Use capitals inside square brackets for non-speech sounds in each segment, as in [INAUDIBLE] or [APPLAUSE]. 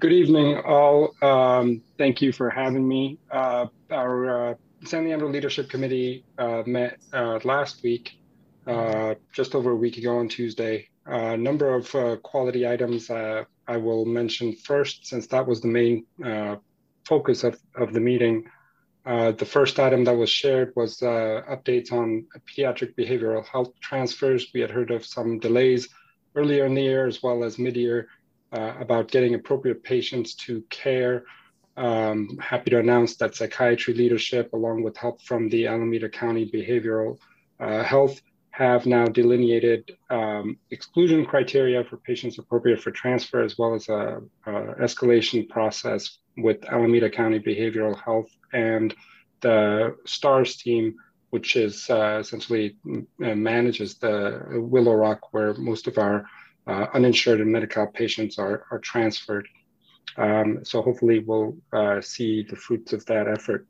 Good evening, all. Um, thank you for having me. Uh, our uh, San Leandro Leadership Committee uh, met uh, last week, uh, just over a week ago on Tuesday. A number of uh, quality items I will mention first, since that was the main focus of, of the meeting. the first item that was shared was updates on pediatric behavioral health transfers. We had heard of some delays earlier in the year as well as mid-year uh, about getting appropriate patients to care. Um, happy to announce that psychiatry leadership, along with help from the Alameda County Behavioral uh, Health, have now delineated um, exclusion criteria for patients appropriate for transfer, as well as a, a escalation process with Alameda County Behavioral Health and the STARS team, which is uh, essentially uh, manages the Willow Rock, where most of our uh, uninsured and Medi-Cal patients are, are transferred. Um, so hopefully we'll uh, see the fruits of that effort.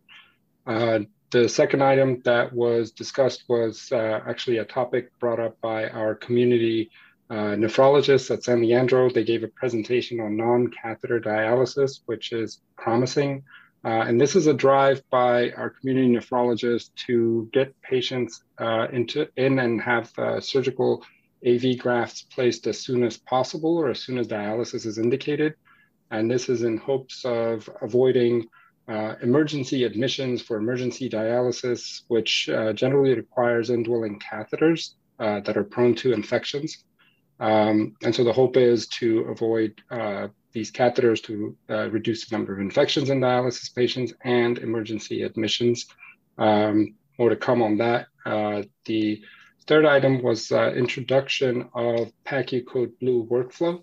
Uh, the second item that was discussed was uh, actually a topic brought up by our community uh, nephrologists at San Leandro. They gave a presentation on non-catheter dialysis, which is promising. Uh, and this is a drive by our community nephrologists to get patients into in and have surgical AV grafts placed as soon as possible or as soon as dialysis is indicated. And this is in hopes of avoiding uh, emergency admissions for emergency dialysis, which uh, generally requires indwelling catheters uh, that are prone to infections. Um, and so the hope is to avoid uh, these catheters to uh, reduce the number of infections in dialysis patients and emergency admissions. Um, more to come on that. Uh, the Third item was uh, introduction of PACU Code Blue workflow.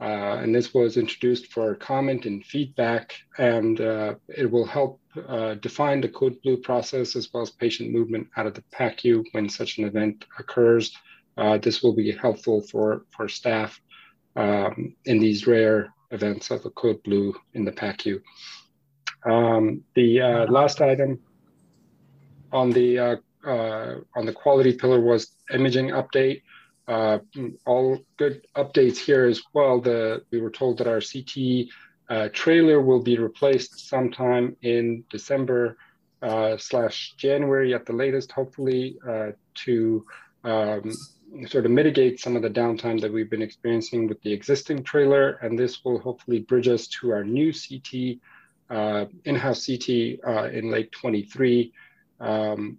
Uh, and this was introduced for comment and feedback, and uh, it will help uh, define the Code Blue process as well as patient movement out of the PACU when such an event occurs. Uh, this will be helpful for, for staff um, in these rare events of a Code Blue in the PACU. Um, the uh, last item on the uh, on the quality pillar was imaging update. Uh, all good updates here as well. The we were told that our CT uh, trailer will be replaced sometime in December uh, slash January at the latest, hopefully uh, to um, sort of mitigate some of the downtime that we've been experiencing with the existing trailer. And this will hopefully bridge us to our new CT, uh, in-house CT in late 23. Um,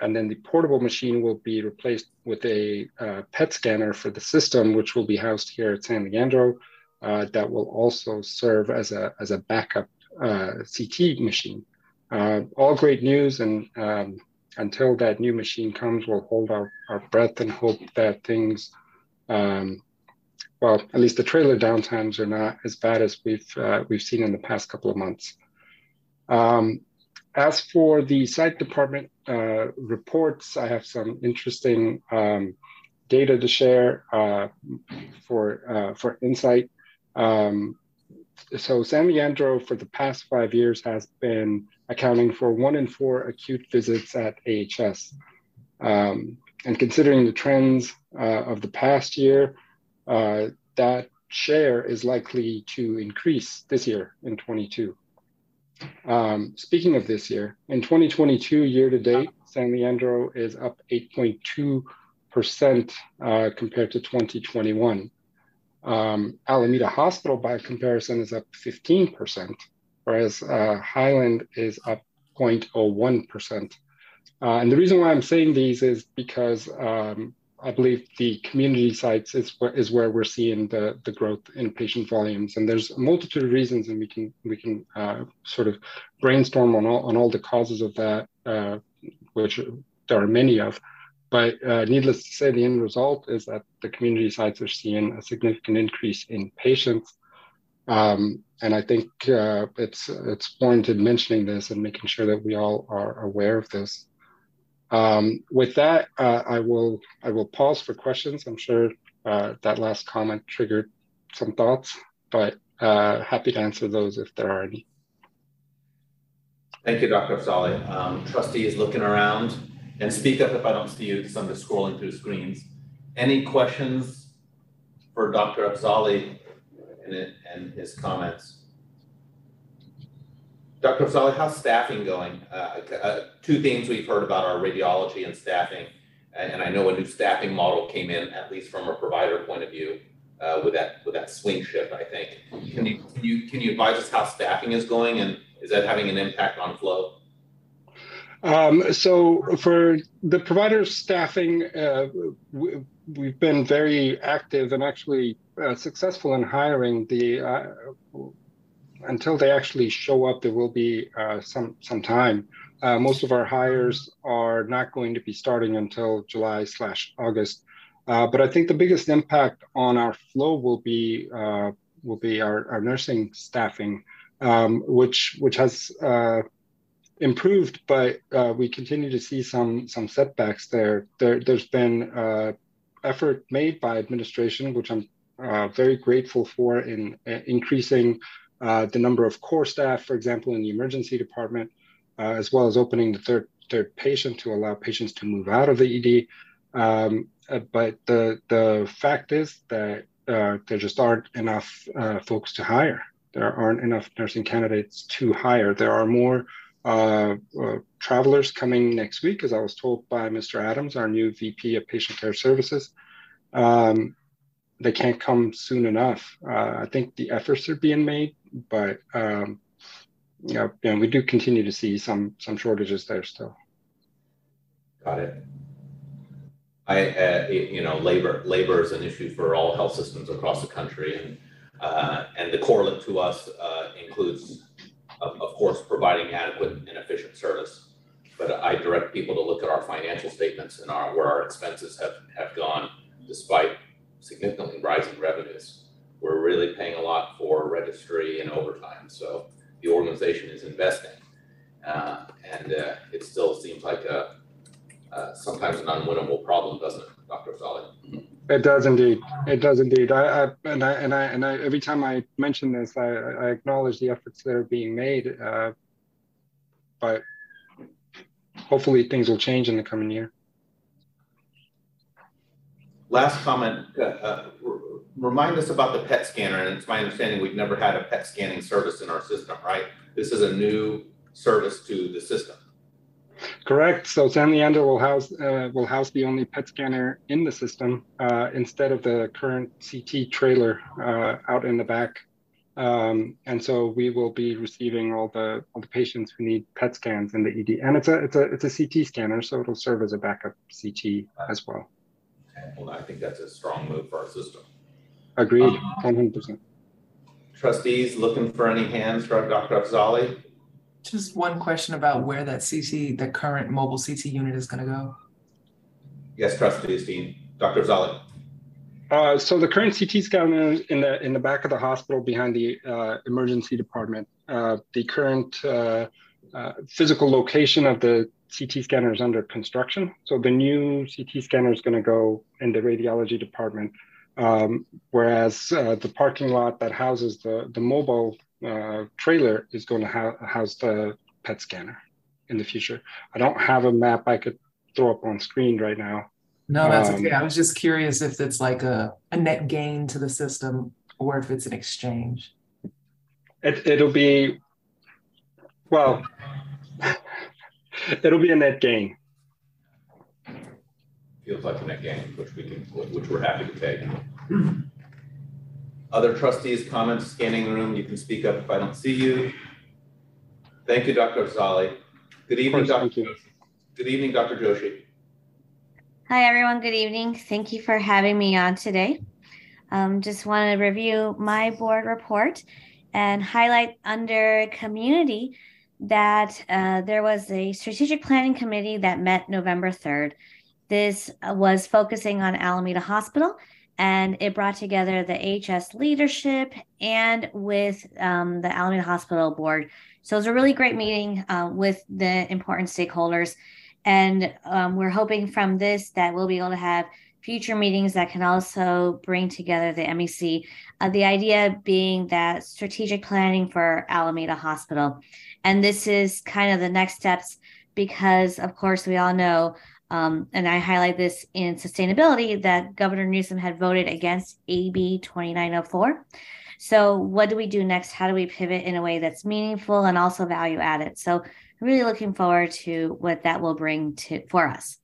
and then the portable machine will be replaced with a uh, PET scanner for the system, which will be housed here at San Leandro. Uh, that will also serve as a as a backup uh, CT machine. Uh, all great news, and um, until that new machine comes, we'll hold our, our breath and hope that things, um, well, at least the trailer downtimes are not as bad as we've uh, we've seen in the past couple of months. Um, as for the site department uh, reports, I have some interesting um, data to share uh, for uh, for insight. Um, so San Leandro for the past five years has been accounting for one in four acute visits at AHS. Um, and considering the trends uh, of the past year, uh, that share is likely to increase this year in 22. Um, speaking of this year, in 2022 year to date, San Leandro is up 8.2% uh, compared to 2021. Um, Alameda Hospital, by comparison, is up 15%, whereas uh, Highland is up 0.01%. Uh, and the reason why I'm saying these is because um, I believe the community sites is where, is where we're seeing the, the growth in patient volumes. And there's a multitude of reasons, and we can we can uh, sort of brainstorm on all on all the causes of that, uh, which there are many of. But uh, needless to say, the end result is that the community sites are seeing a significant increase in patients. Um, and I think uh, it's it's warranted mentioning this and making sure that we all are aware of this. Um, with that, uh, I will I will pause for questions. I'm sure uh, that last comment triggered some thoughts, but uh, happy to answer those if there are any. Thank you, Dr. Afzali. Um, trustees looking around and speak up if I don't see you because I'm just scrolling through screens. Any questions for Dr. Afzali and his comments. Dr. Afzali, how's staffing going? Uh, uh, two things we've heard about are radiology and staffing. And, and, I know a new staffing model came in, at least from a provider point of view, uh, with that with that swing shift. I think. Can you can you can you advise us how staffing is going, and is that having an impact on flow? Um, so for the provider staffing, uh, we, have been very active and actually uh, successful in hiring. The uh, until they actually show up, there will be uh, some some time. Uh, most of our hires are not going to be starting until July slash August. Uh, but I think the biggest impact on our flow will be will be our, our nursing staffing, um, which which has improved, but uh, we continue to see some some setbacks there. there has been uh, effort made by administration, which I'm uh, very grateful for, in uh, increasing uh, the number of core staff, for example, in the emergency department, uh, as well as opening the third third patient to allow patients to move out of the ED. Um, but the the fact is that there just aren't enough folks to hire. There aren't enough nursing candidates to hire. There are more uh, uh, travelers coming next week, as I was told by Mr. Adams, our new VP of Patient Care Services. Um, they can't come soon enough. Uh, I think the efforts are being made, but um, you know, know, we do continue to see some some shortages there still. Got it. I, uh, you know, labor labor is an issue for all health systems across the country, and uh, and the correlate to us uh, includes of, of course, providing adequate and efficient service. But I direct people to look at our financial statements and our, where our expenses have, have gone despite significantly rising revenues. We're really paying a lot for registry and overtime. So the organization is investing. Uh, and uh, it still seems like a, uh, sometimes an unwinnable problem, doesn't it, Dr. Afzali? It does indeed. It does indeed. I, I, and I and I and I every time I mention this, I, I acknowledge the efforts that are being made. Uh, but hopefully, things will change in the coming year. Last comment. Uh, uh, remind us about the PET scanner, and it's my understanding we've never had a PET scanning service in our system, right? This is a new service to the system. Correct. So San Leandro will house uh, will house the only PET scanner in the system uh, instead of the current CT trailer uh, out in the back. Um, and so we will be receiving all the all the patients who need PET scans in the ED, and it's a it's a it's a CT scanner, so it'll serve as a backup CT as well. Okay. Well, I think that's a strong move for our system. Agreed, um, one hundred percent. Trustees looking for any hands for Dr. Afzali? Just one question about where that CT, the current mobile CT unit is going to go. Yes, trustees, Dean. Dr. Zali. Uh, so the current CT scanner in the in the back of the hospital behind the uh, emergency department. Uh, the current uh, uh, physical location of the CT scanner is under construction. So the new CT scanner is going to go in the radiology department, um, whereas uh, the parking lot that houses the the mobile uh, trailer is going to ha- house the PET scanner in the future. I don't have a map I could throw up on screen right now. No, that's um, okay. I was just curious if it's like a, a net gain to the system or if it's an exchange. It, it'll be, well, it'll be a net gain. Feels like a net gain, which we can, which we're happy to take. Other trustees, comments, scanning the room, you can speak up if I don't see you. Thank you, Dr. Zali. Good evening, Dr. Joshi. Good evening, Dr. Joshi. Hi, everyone. Good evening. Thank you for having me on today. Um, just want to review my board report and highlight under community that uh, there was a strategic planning committee that met November 3rd. This uh, was focusing on Alameda Hospital and it brought together the HS leadership and with um, the Alameda Hospital Board. So it was a really great meeting uh, with the important stakeholders. And um, we're hoping from this that we'll be able to have future meetings that can also bring together the MEC. Uh, the idea being that strategic planning for Alameda Hospital. And this is kind of the next steps because, of course, we all know um, and I highlight this in sustainability that Governor Newsom had voted against AB 2904. So, what do we do next? How do we pivot in a way that's meaningful and also value added? So, really looking forward to what that will bring to for us.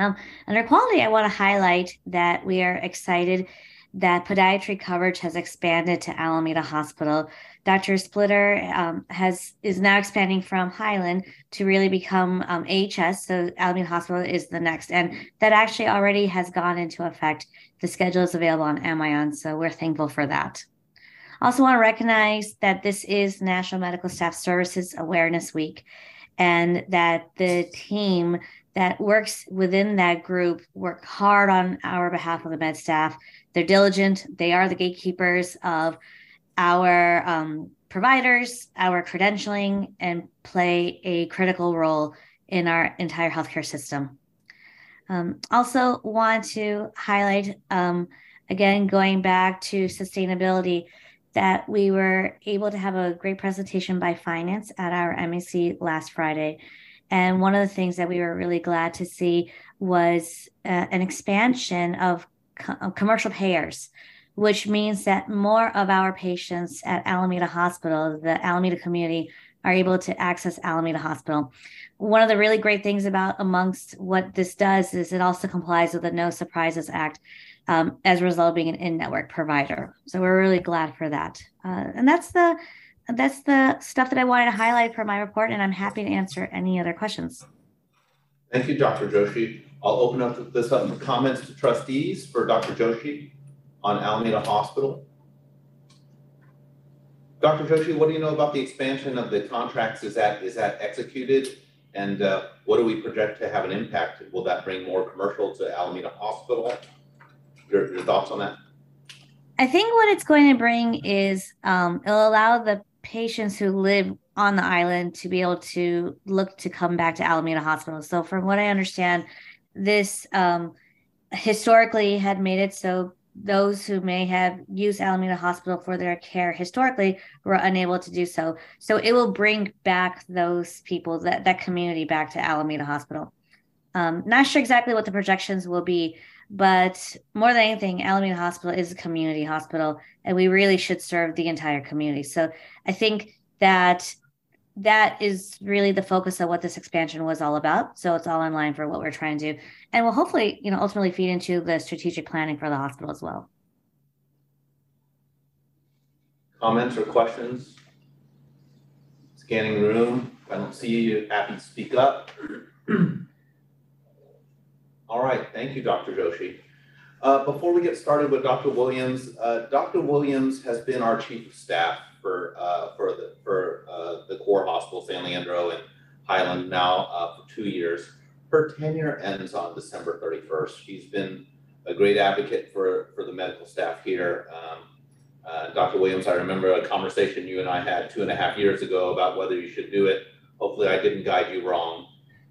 Um, under quality, I want to highlight that we are excited that podiatry coverage has expanded to Alameda Hospital. Dr. Splitter um, has is now expanding from Highland to really become um, AHS. So Alameda Hospital is the next, and that actually already has gone into effect. The schedule is available on Amion, so we're thankful for that. Also, want to recognize that this is National Medical Staff Services Awareness Week, and that the team that works within that group work hard on our behalf of the med staff. They're diligent. They are the gatekeepers of our um, providers, our credentialing, and play a critical role in our entire healthcare system. Um, also, want to highlight um, again, going back to sustainability, that we were able to have a great presentation by finance at our MEC last Friday. And one of the things that we were really glad to see was uh, an expansion of, co- commercial payers, which means that more of our patients at Alameda Hospital, the Alameda community, are able to access Alameda Hospital. One of the really great things about amongst what this does is it also complies with the No Surprises Act um, as a result of being an in-network provider. So we're really glad for that. Uh, and that's the that's the stuff that I wanted to highlight for my report, and I'm happy to answer any other questions. Thank you, Dr. Joshi. I'll open up this up for comments to trustees for Dr. Joshi on Alameda Hospital. Dr. Joshi, what do you know about the expansion of the contracts? Is that is that executed? And uh, what do we project to have an impact? Will that bring more commercial to Alameda Hospital? Your, your thoughts on that? I think what it's going to bring is um, it'll allow the patients who live on the island to be able to look to come back to Alameda Hospital. So, from what I understand, this um, historically had made it so those who may have used Alameda Hospital for their care historically were unable to do so. So, it will bring back those people, that, that community back to Alameda Hospital. Um, not sure exactly what the projections will be, but more than anything, Alameda Hospital is a community hospital, and we really should serve the entire community. So I think that that is really the focus of what this expansion was all about. So it's all in line for what we're trying to do, and will hopefully, you know, ultimately feed into the strategic planning for the hospital as well. Comments or questions? Scanning room. I don't see you, happy to speak up. [CLEARS THROAT] All right, thank you, Dr. Joshi. Uh, before we get started with Dr. Williams, uh, Dr. Williams has been our chief of staff for uh, for the for uh, the core hospital, San Leandro and Highland now uh, for two years. Her tenure ends on December 31st. She's been a great advocate for for the medical staff here. Um, uh, Dr. Williams, I remember a conversation you and I had two and a half years ago about whether you should do it. Hopefully, I didn't guide you wrong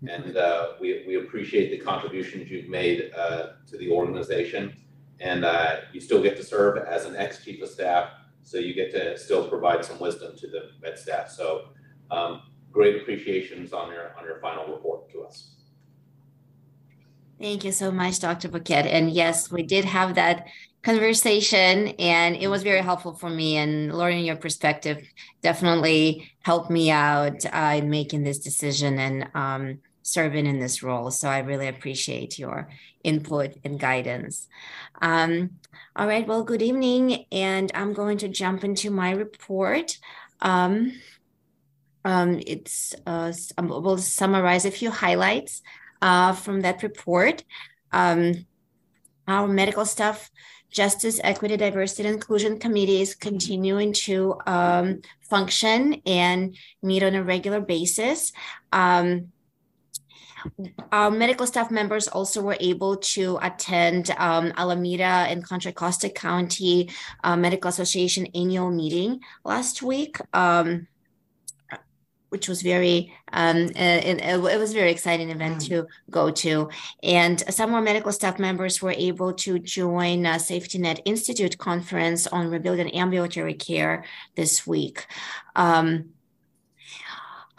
and uh, we, we appreciate the contributions you've made uh, to the organization. And uh, you still get to serve as an ex-chief of staff, so you get to still provide some wisdom to the med staff. So um, great appreciations on your on your final report to us. Thank you so much, Dr. Bouquet. And yes, we did have that conversation and it was very helpful for me and learning your perspective definitely helped me out uh, in making this decision and um, serving in this role. So I really appreciate your input and guidance. Um, all right, well, good evening. And I'm going to jump into my report. Um, um, it's uh, we'll summarize a few highlights uh, from that report. Um, our medical staff Justice, Equity, Diversity, and Inclusion Committee is continuing to um, function and meet on a regular basis. Um, our medical staff members also were able to attend um, Alameda and Contra Costa County uh, Medical Association annual meeting last week. Um, which was very um, it, it, was a very exciting event mm. to go to and some more medical staff members were able to join a safety net institute conference on rebuilding ambulatory care this week um,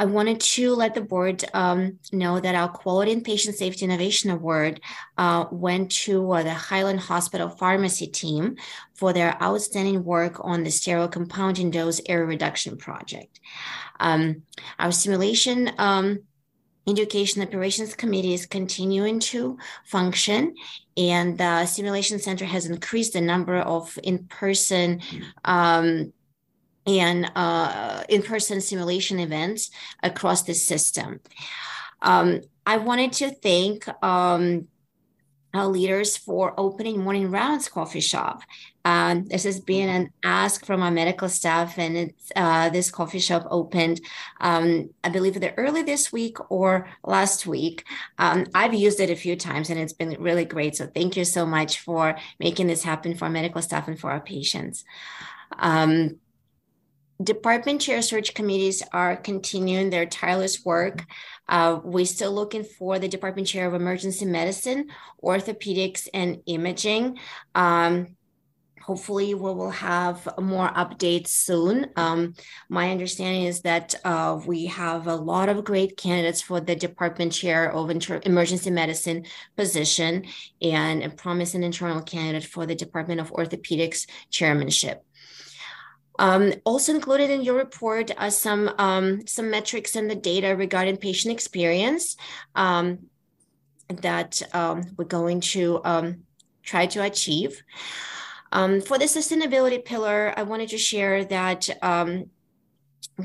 I wanted to let the board um, know that our Quality and Patient Safety Innovation Award uh, went to uh, the Highland Hospital Pharmacy team for their outstanding work on the sterile compounding dose error reduction project. Um, our simulation um, Education Operations Committee is continuing to function, and the Simulation Center has increased the number of in person um, and uh, in person simulation events across the system. Um, I wanted to thank um, our leaders for opening morning rounds coffee shop. Um, this has been an ask from our medical staff, and uh, this coffee shop opened, um, I believe, either early this week or last week. Um, I've used it a few times, and it's been really great. So thank you so much for making this happen for medical staff and for our patients. Um, department chair search committees are continuing their tireless work. Uh, we're still looking for the department chair of emergency medicine, orthopedics, and imaging. Um, hopefully, we will have more updates soon. Um, my understanding is that uh, we have a lot of great candidates for the department chair of inter- emergency medicine position and a promising internal candidate for the department of orthopedics chairmanship. Um, also included in your report are some um, some metrics and the data regarding patient experience um, that um, we're going to um, try to achieve. Um, for the sustainability pillar, I wanted to share that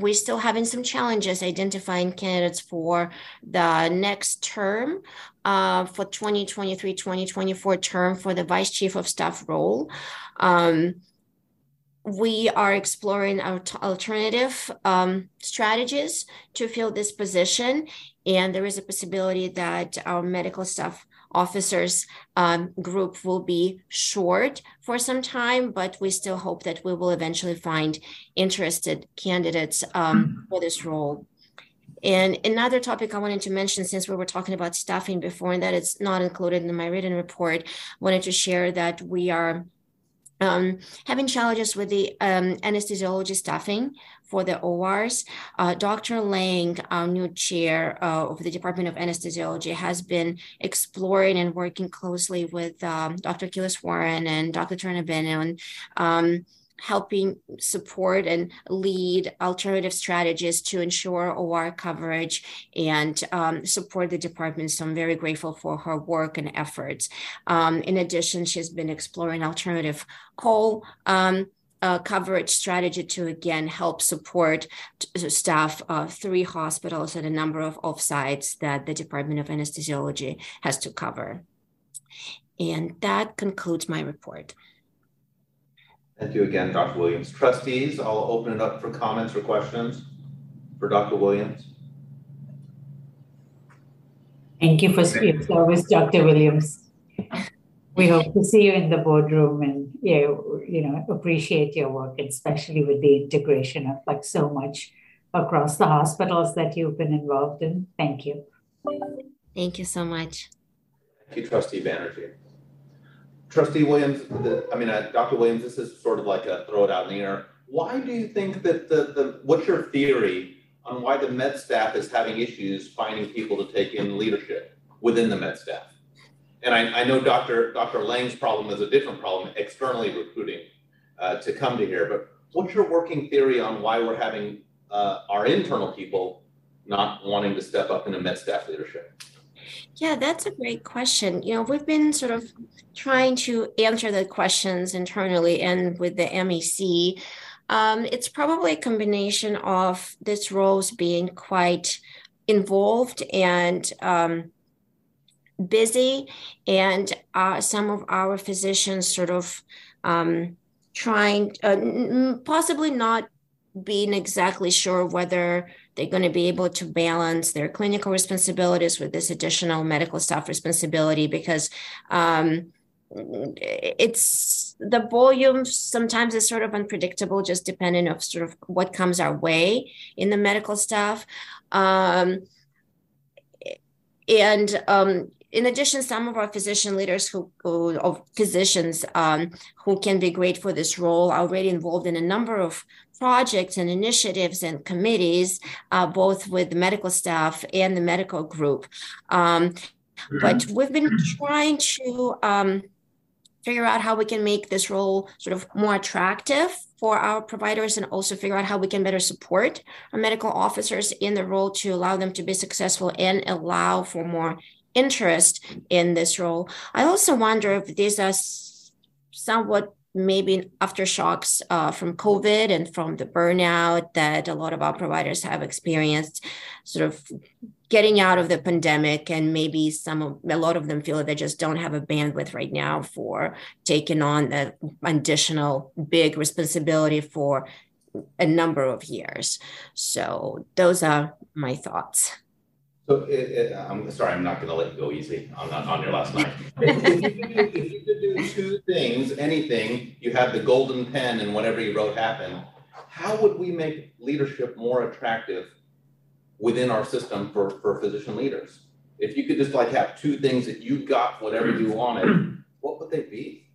we're still having some challenges identifying candidates for the next term uh, for 2023-2024 term for the vice chief of staff role. Um, we are exploring our alternative um, strategies to fill this position. And there is a possibility that our medical staff officers um, group will be short for some time, but we still hope that we will eventually find interested candidates um, for this role. And another topic I wanted to mention, since we were talking about staffing before, and that it's not included in my written report, wanted to share that we are um, having challenges with the um, anesthesiology staffing for the ORs. Uh, Dr. Lang, our new chair uh, of the Department of Anesthesiology, has been exploring and working closely with um, Dr. Gillis Warren and Dr. Turner Benon. Helping support and lead alternative strategies to ensure OR coverage and um, support the department. So I'm very grateful for her work and efforts. Um, in addition, she's been exploring alternative call um, uh, coverage strategy to again help support t- staff of three hospitals and a number of offsites that the Department of Anesthesiology has to cover. And that concludes my report. Thank you again, Dr. Williams. Trustees, I'll open it up for comments or questions for Dr. Williams. Thank you for your service, Dr. Williams. We hope to see you in the boardroom and you, you know, appreciate your work, especially with the integration of like so much across the hospitals that you've been involved in. Thank you. Thank you so much. Thank you, Trustee Banerjee. Trustee Williams, the, I mean, uh, Dr. Williams, this is sort of like a throw it out in the air. Why do you think that the, the what's your theory on why the med staff is having issues finding people to take in leadership within the med staff? And I, I know Dr. Dr. Lang's problem is a different problem, externally recruiting uh, to come to here. But what's your working theory on why we're having uh, our internal people not wanting to step up into med staff leadership? Yeah, that's a great question. You know, we've been sort of trying to answer the questions internally and with the MEC. Um, it's probably a combination of this roles being quite involved and um, busy, and uh, some of our physicians sort of um, trying, uh, possibly not being exactly sure whether they're going to be able to balance their clinical responsibilities with this additional medical staff responsibility because um, it's the volume sometimes is sort of unpredictable just depending of sort of what comes our way in the medical staff. Um, and um, in addition, some of our physician leaders who, who of physicians um, who can be great for this role are already involved in a number of projects and initiatives and committees, uh, both with the medical staff and the medical group. Um, mm-hmm. But we've been trying to um, figure out how we can make this role sort of more attractive for our providers and also figure out how we can better support our medical officers in the role to allow them to be successful and allow for more interest in this role. I also wonder if these are somewhat maybe aftershocks uh, from COVID and from the burnout that a lot of our providers have experienced, sort of getting out of the pandemic, and maybe some of a lot of them feel that they just don't have a bandwidth right now for taking on the additional big responsibility for a number of years. So those are my thoughts. So it, it, I'm sorry, I'm not going to let you go easy on, on your last night. [LAUGHS] if, you could, if you could do two things, anything, you had the golden pen and whatever you wrote happened, how would we make leadership more attractive within our system for, for physician leaders? If you could just like have two things that you got whatever you wanted, [CLEARS THROAT] what would they be?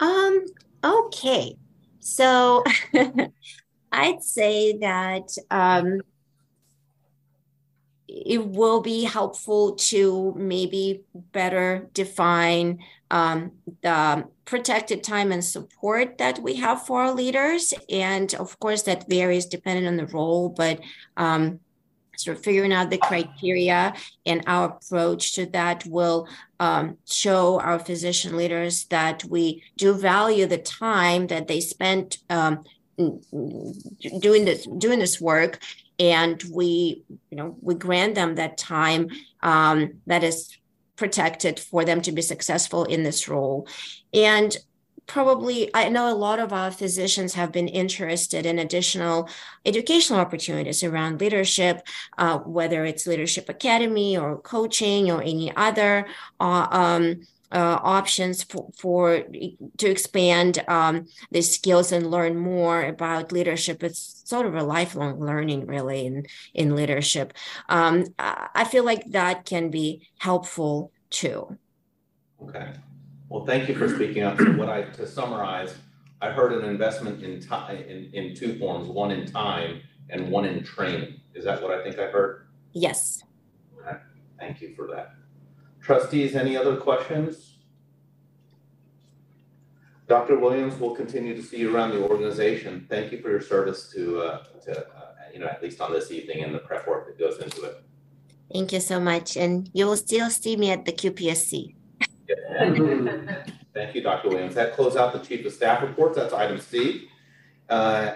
Um, okay. So [LAUGHS] I'd say that um, it will be helpful to maybe better define um, the protected time and support that we have for our leaders. And of course, that varies depending on the role, but um, sort of figuring out the criteria and our approach to that will um, show our physician leaders that we do value the time that they spent um, doing this doing this work and we you know we grant them that time um, that is protected for them to be successful in this role. And probably i know a lot of our physicians have been interested in additional educational opportunities around leadership uh, whether it's leadership academy or coaching or any other uh, um, uh, options for, for to expand um, the skills and learn more about leadership. It's sort of a lifelong learning, really, in in leadership. Um, I feel like that can be helpful too. Okay. Well, thank you for speaking up. So what I to summarize, I heard an investment in time in, in two forms: one in time and one in training. Is that what I think I heard? Yes. Okay. Thank you for that. Trustees, any other questions? Dr. Williams, we'll continue to see you around the organization. Thank you for your service to, uh, to uh, you know, at least on this evening and the prep work that goes into it. Thank you so much. And you will still see me at the QPSC. [LAUGHS] Thank you, Dr. Williams. That closes out the Chief of Staff reports. That's item C. Uh,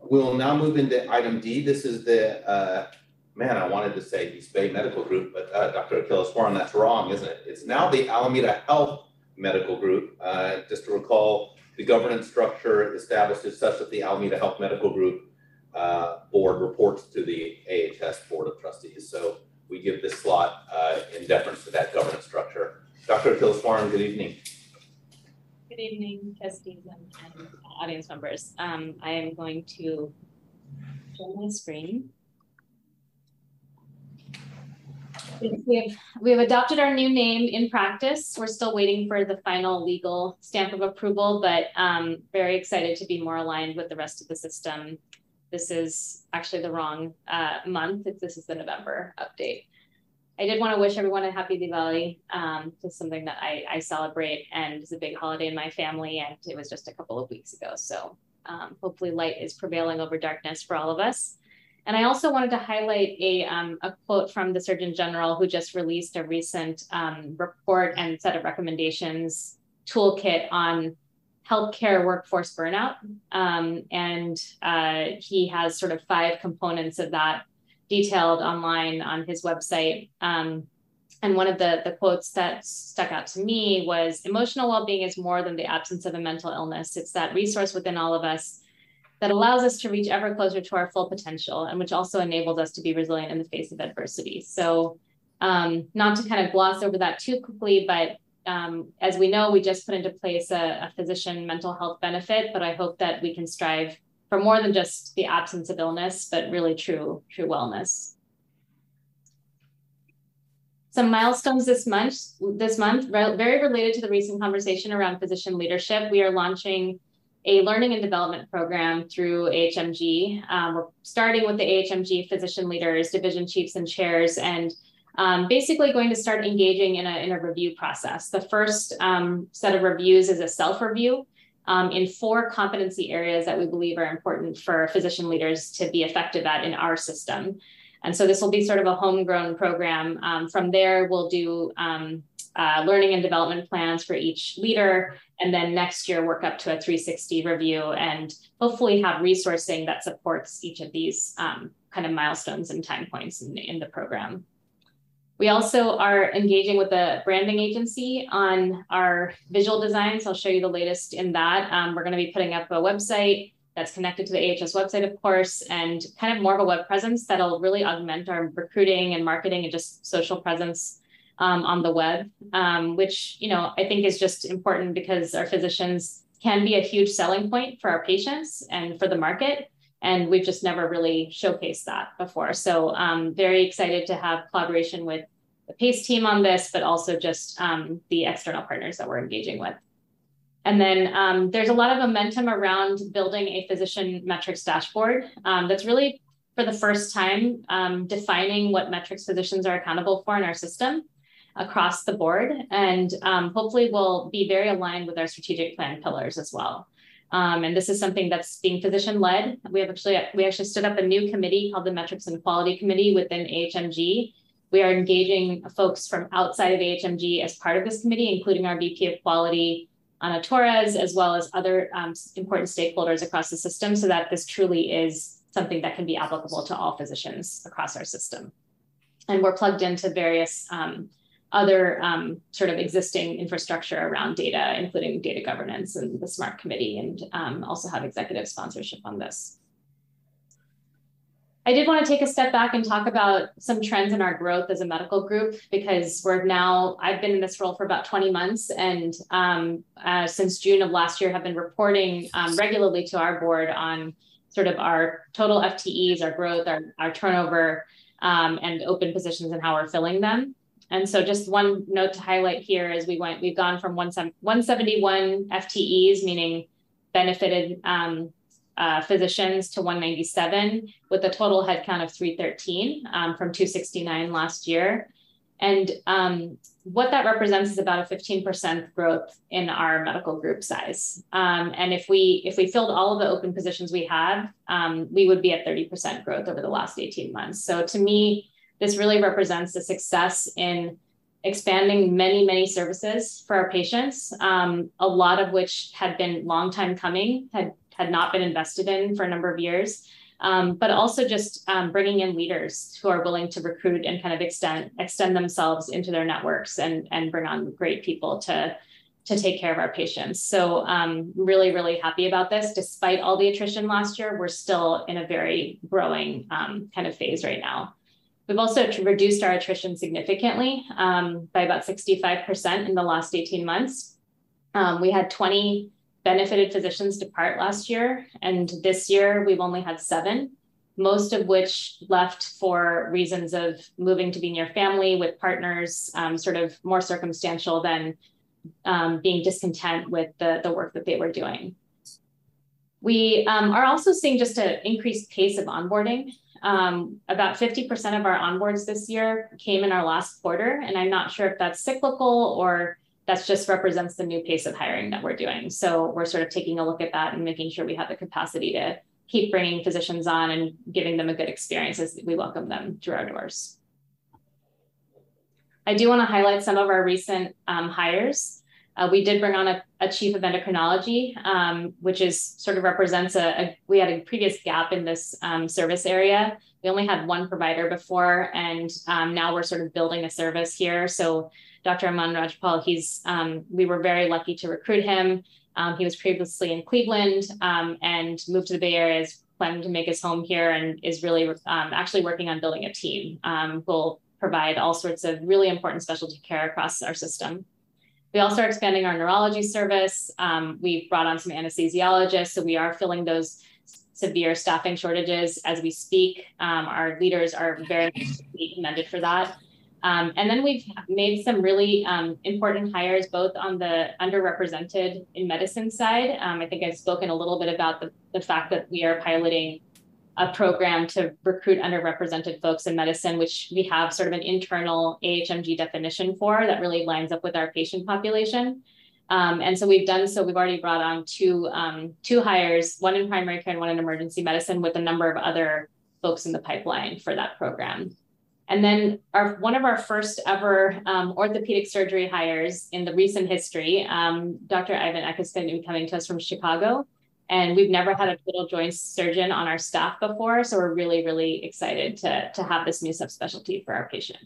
we'll now move into item D. This is the uh, man, I wanted to say East Bay Medical Group, but uh, Dr. Akilaswaran, that's wrong, isn't it? It's now the Alameda Health Medical Group. Uh, just to recall, the governance structure established is such that the Alameda Health Medical Group uh, board reports to the AHS Board of Trustees. So we give this slot uh, in deference to that governance structure. Dr. Akilaswaran, good evening. Good evening, trustees and, and audience members. Um, I am going to share my screen. We have, we have adopted our new name in practice. We're still waiting for the final legal stamp of approval, but um, very excited to be more aligned with the rest of the system. This is actually the wrong uh, month. This is the November update. I did want to wish everyone a happy Diwali. Um, it's something that I, I, celebrate and it's a big holiday in my family. And it was just a couple of weeks ago. So um, hopefully light is prevailing over darkness for all of us. And I also wanted to highlight a, um, a quote from the Surgeon General who just released a recent um, report and set of recommendations toolkit on healthcare workforce burnout. Um, and uh, he has sort of five components of that detailed online on his website. Um, and one of the, the quotes that stuck out to me was emotional well being is more than the absence of a mental illness, it's that resource within all of us that allows us to reach ever closer to our full potential and which also enables us to be resilient in the face of adversity. So, um, not to kind of gloss over that too quickly, but um, as we know, we just put into place a, a, physician mental health benefit, but I hope that we can strive for more than just the absence of illness, but really true, true wellness. Some milestones this month, this month, very related to the recent conversation around physician leadership. We are launching a learning and development program through AHMG. Um, we're starting with the AHMG physician leaders, division chiefs, and chairs, and um, basically going to start engaging in a, in a review process. The first um, set of reviews is a self review um, in four competency areas that we believe are important for physician leaders to be effective at in our system. And so this will be sort of a homegrown program. Um, from there, we'll do um, uh, learning and development plans for each leader. And then next year, work up to a 360 review and hopefully have resourcing that supports each of these um, kind of milestones and time points in, in the program. We also are engaging with a branding agency on our visual designs. I'll show you the latest in that. Um, we're going to be putting up a website that's connected to the AHS website, of course, and kind of more of a web presence that'll really augment our recruiting and marketing and just social presence um, on the web, um, which you know I think is just important because our physicians can be a huge selling point for our patients and for the market and we've just never really showcased that before. So um, very excited to have collaboration with the PACE team on this, but also just um, the external partners that we're engaging with. And then um, there's a lot of momentum around building a physician metrics dashboard um, that's really for the first time um, defining what metrics physicians are accountable for in our system across the board. And um, hopefully will be very aligned with our strategic plan pillars as well. Um, and this is something that's being physician led. We have actually we actually stood up a new committee called the Metrics and Quality Committee within AHMG. We are engaging folks from outside of AHMG as part of this committee, including our VP of Quality, Ana Torres, as well as other um, important stakeholders across the system, so that this truly is something that can be applicable to all physicians across our system. And we're plugged into various um, other um, sort of existing infrastructure around data, including data governance and the SMART committee, and um, also have executive sponsorship on this. I did want to take a step back and talk about some trends in our growth as a medical group because we're now, I've been in this role for about 20 months and um, uh, since June of last year have been reporting um, regularly to our board on sort of our total FTEs, our growth, our, our turnover, um, and open positions and how we're filling them. And so just one note to highlight here is we went, we've gone from 171 FTEs, meaning benefited um, uh, physicians to 197 with a total headcount of 313 um, from 269 last year. And um, what that represents is about a 15% growth in our medical group size. Um, and if we if we filled all of the open positions we had, um, we would be at 30% growth over the last 18 months. So to me, this really represents the success in expanding many, many services for our patients, um, a lot of which had been long time coming, had, had not been invested in for a number of years. Um, but also just um, bringing in leaders who are willing to recruit and kind of extend extend themselves into their networks and and bring on great people to to take care of our patients. So um, really, really happy about this. Despite all the attrition last year, we're still in a very growing um, kind of phase right now. We've also reduced our attrition significantly um, by about 65% in the last 18 months. Um, we had 20 benefited physicians depart last year, and this year we've only had seven, most of which left for reasons of moving to be near family with partners, um, sort of more circumstantial than um, being discontent with the, the work that they were doing. We um, are also seeing just an increased pace of onboarding. Um, about 50% of our onboards this year came in our last quarter. And I'm not sure if that's cyclical or that's just represents the new pace of hiring that we're doing. So we're sort of taking a look at that and making sure we have the capacity to keep bringing physicians on and giving them a good experience as we welcome them through our doors. I do want to highlight some of our recent um, hires. Uh, we did bring on a, a chief of endocrinology, um, which is sort of represents a, a, we had a previous gap in this um, service area. We only had one provider before, and um, now we're sort of building a service here. So Dr. Aman Rajpal, he's um, we were very lucky to recruit him. Um, he was previously in Cleveland um, and moved to the Bay Area, is planning to make his home here, and is really actually working on building a team. who'll provide all sorts of really important specialty care across our system. We also are expanding our neurology service. Um, we've brought on some anesthesiologists, so we are filling those severe staffing shortages as we speak. Um, our leaders are very commended for that. Um, and then we've made some really um, important hires both on the underrepresented in medicine side. Um, I think I've spoken a little bit about the, the fact that we are piloting a program to recruit underrepresented folks in medicine, which we have sort of an internal AHMG definition for that really lines up with our patient population. Um, and so we've done so. We've already brought on two um, two hires, one in primary care and one in emergency medicine, with a number of other folks in the pipeline for that program. And then our one of our first ever um, orthopedic surgery hires in the recent history, um, Dr. Ivan Eck is going to be coming to us from Chicago. And we've never had a total joint surgeon on our staff before. So we're really, really excited to, to have this new subspecialty for our patient.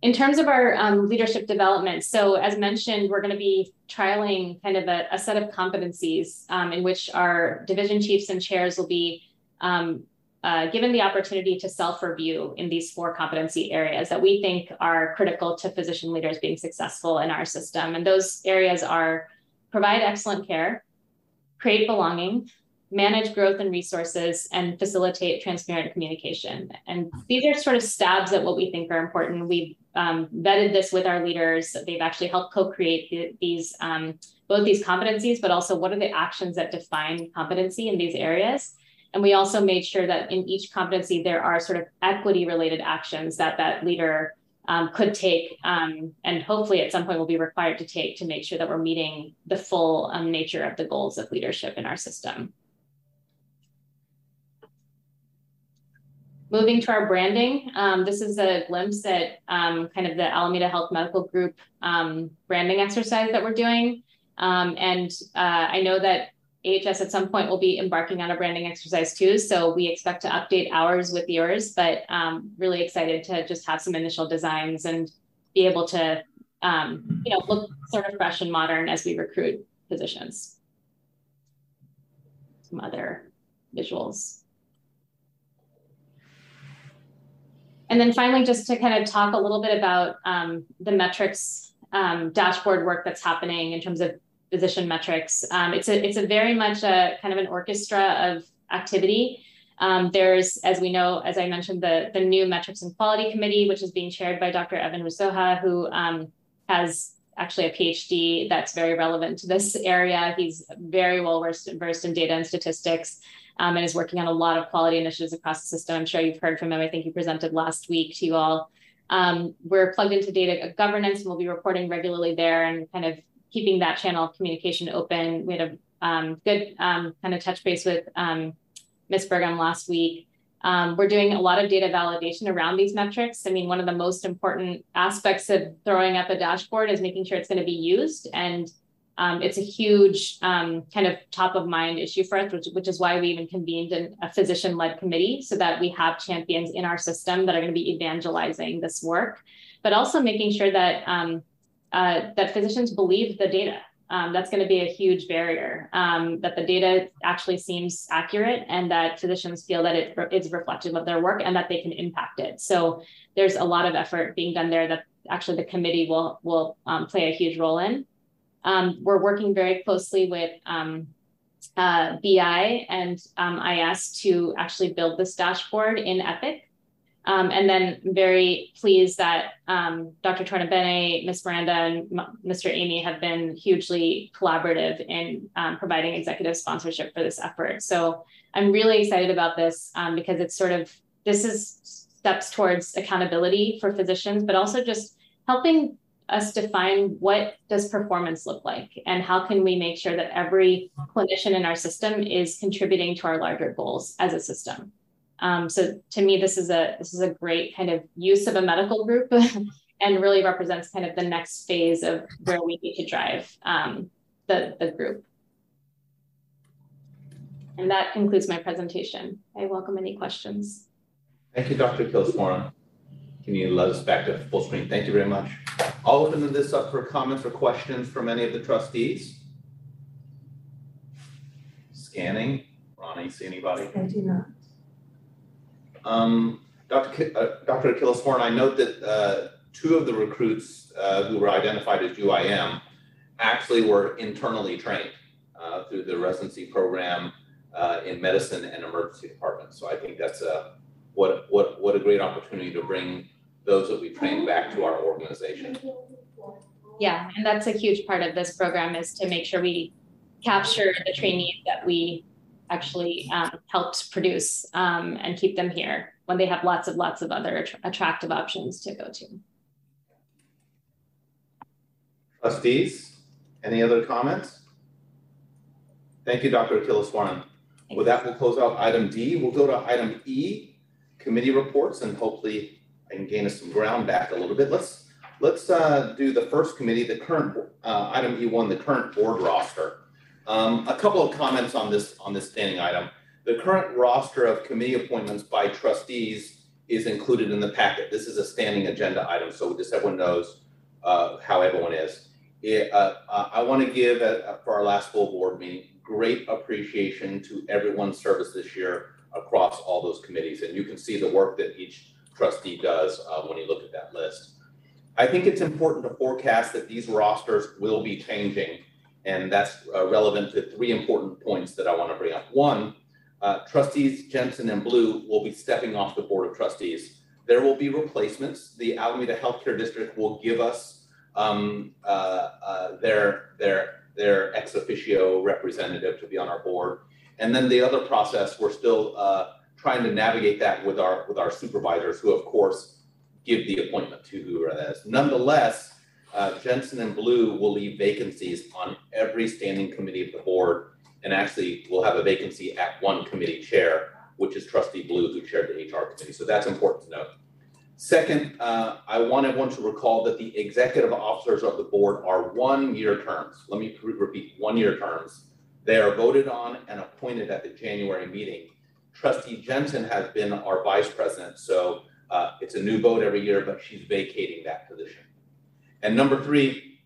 In terms of our um, leadership development, so as mentioned, we're going to be trialing kind of a, a set of competencies um, in which our division chiefs and chairs will be um, uh, given the opportunity to self-review in these four competency areas that we think are critical to physician leaders being successful in our system. And those areas are provide excellent care, create belonging, manage growth and resources, and facilitate transparent communication. And these are sort of stabs at what we think are important. We've um, vetted this with our leaders. They've actually helped co-create the, these um, both these competencies, but also what are the actions that define competency in these areas. And we also made sure that in each competency, there are sort of equity related actions that that leader um, could take um, and hopefully at some point will be required to take to make sure that we're meeting the full um, nature of the goals of leadership in our system. Moving to our branding, um, this is a glimpse at um, kind of the Alameda Health Medical Group um, branding exercise that we're doing. and uh, I know that AHS at some point will be embarking on a branding exercise too. So we expect to update ours with yours, but um, really excited to just have some initial designs and be able to, um, you know, look sort of fresh and modern as we recruit positions. Some other visuals. And then finally, just to kind of talk a little bit about um, the metrics um, dashboard work that's happening in terms of physician metrics. Um, it's a it's a very much a kind of an orchestra of activity. Um, there's, as we know, as I mentioned, the the new metrics and quality committee, which is being chaired by Dr. Evan Rusoha, who um, has actually a PhD that's very relevant to this area. He's very well versed, versed in data and statistics. Um, and is working on a lot of quality initiatives across the system. I'm sure you've heard from him. I think he presented last week to you all. Um, we're plugged into data governance and we'll be reporting regularly there and kind of keeping that channel of communication open. We had a um, good um, kind of touch base with um, Ms. Burgum last week. Um, we're doing a lot of data validation around these metrics. I mean, one of the most important aspects of throwing up a dashboard is making sure it's going to be used. And um, it's a huge um, kind of top of mind issue for us, which, which is why we even convened an, a physician led committee so that we have champions in our system that are going to be evangelizing this work, but also making sure that uh, that physicians believe the data. Um, that's going to be a huge barrier. Um, that the data actually seems accurate, and that physicians feel that it is reflective of their work and that they can impact it. So there's a lot of effort being done there that actually the committee will will um, play a huge role in. Um, we're working very closely with um, uh, BI and um, IS to actually build this dashboard in Epic. Um, and then very pleased that um, Dr. Tornabene, Ms. Miranda, and Mr. Amy have been hugely collaborative in um, providing executive sponsorship for this effort. So I'm really excited about this um, because it's sort of, this is steps towards accountability for physicians, but also just helping us define what does performance look like and how can we make sure that every clinician in our system is contributing to our larger goals as a system. Um, so to me, this is a this is a great kind of use of a medical group [LAUGHS] and really represents kind of the next phase of where we need to drive um, the, the group. And that concludes my presentation. I welcome any questions. Thank you, Dr. Kilsmoran. Can you let us back to full screen? Thank you very much. I'll open this up for comments or questions from any of the trustees. Scanning. Ronnie, see anybody? I do not. Um, Dr. K uh, Dr. Akilaswaran, I note that uh, two of the recruits uh, who were identified as UIM actually were internally trained uh, through the residency program uh, in medicine and emergency department. So I think that's a what, what, what a great opportunity to bring those that we train back to our organization. Yeah, and that's a huge part of this program is to make sure we capture the trainees that we actually um, helped produce um, and keep them here when they have lots of lots of other att attractive options to go to. Trustees, any other comments? Thank you, Dr. Akilaswaran. With that, we'll close out item D. We'll go to item E, committee reports, and hopefully I can gain us some ground back a little bit. Let's let's uh, do the first committee, the current uh, item E1, the current board roster. Um, a couple of comments on this on this standing item. The current roster of committee appointments by trustees is included in the packet. This is a standing agenda item, so just everyone knows uh, how everyone is. It, uh, I want to give, uh, for our last full board meeting, great appreciation to everyone's service this year across all those committees. And you can see the work that each trustee does uh, when you look at that list. I think it's important to forecast that these rosters will be changing. And that's uh, relevant to three important points that I want to bring up. One, uh, trustees Jensen and Blue will be stepping off the Board of Trustees. There will be replacements. The Alameda Healthcare District will give us um, uh, uh, their, their, their ex officio representative to be on our board. And then the other process, we're still uh, trying to navigate that with our, with our supervisors, who of course give the appointment to whoever that is. Nonetheless, uh, Jensen and Blue will leave vacancies on every standing committee of the board and actually we'll have a vacancy at one committee chair, which is Trustee Blue, who chaired the HR committee. So that's important to note. Second, uh, I want everyone to recall that the executive officers of the board are one-year terms. Let me repeat, one-year terms. They are voted on and appointed at the January meeting. Trustee Jensen has been our vice president, so uh, it's a new vote every year, but she's vacating that position. And number three,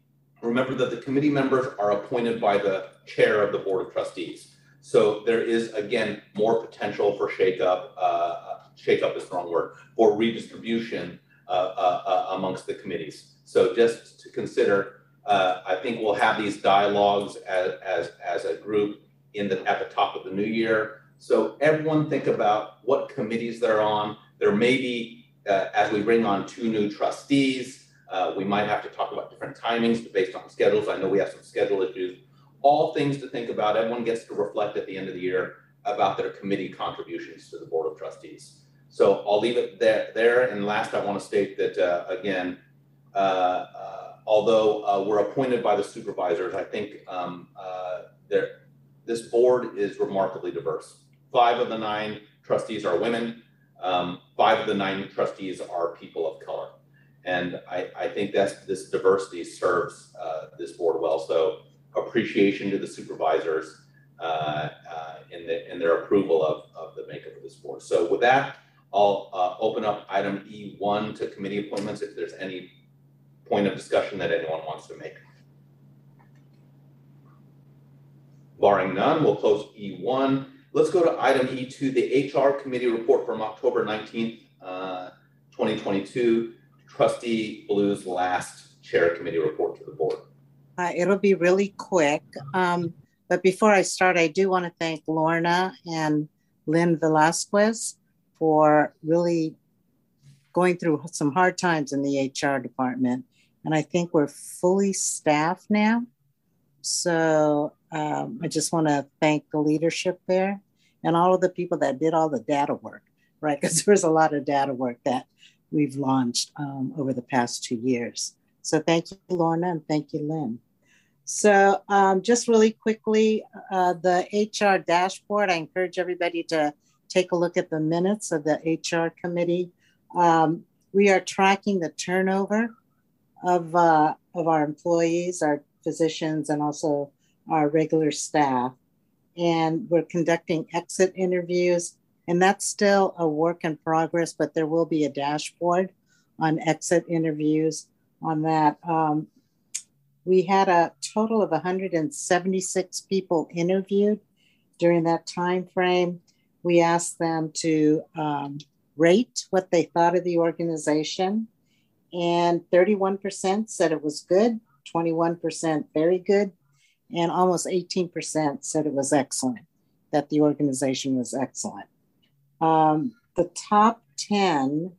remember that the committee members are appointed by the chair of the board of trustees. So there is, again, more potential for shakeup. Uh, shakeup is the wrong word for redistribution uh, uh, uh amongst the committees. So just to consider, uh, I think we'll have these dialogues as, as, as a group in the at the top of the new year. So everyone think about what committees they're on. There may be, uh, as we bring on two new trustees, uh, we might have to talk about different timings based on schedules. I know we have some schedule issues. All things to think about. Everyone gets to reflect at the end of the year about their committee contributions to the Board of Trustees. So I'll leave it there. there. And last, I want to state that, uh, again, uh, uh although uh, we're appointed by the supervisors, I think um, uh, this board is remarkably diverse. Five of the nine trustees are women. Um, five of the nine trustees are people of color. And I, I think that's this diversity serves uh, this board well. So appreciation to the supervisors uh, uh, in, the, in their approval of, of the makeup of this board. So with that, I'll uh, open up item E1 to committee appointments if there's any point of discussion that anyone wants to make. Barring none, we'll close E1. Let's go to item E2, the HR committee report from October 19th, uh, 2022 trustee Blue's last chair committee report to the board? Uh, it'll be really quick. Um, but before I start, I do want to thank Lorna and Lynn Velasquez for really going through some hard times in the HR department. And I think we're fully staffed now. So um, I just want to thank the leadership there and all of the people that did all the data work, right? [LAUGHS] Because there was a lot of data work that we've launched um, over the past two years. So thank you, Lorna, and thank you, Lynn. So um, just really quickly, uh, the HR dashboard, I encourage everybody to take a look at the minutes of the HR committee. Um, we are tracking the turnover of, uh, of our employees, our physicians, and also our regular staff. And we're conducting exit interviews and that's still a work in progress, but there will be a dashboard on exit interviews on that. Um, we had a total of 176 people interviewed during that time frame. We asked them to um, rate what they thought of the organization, and 31% said it was good, 21% very good, and almost 18% said it was excellent, that the organization was excellent. Um, the top 10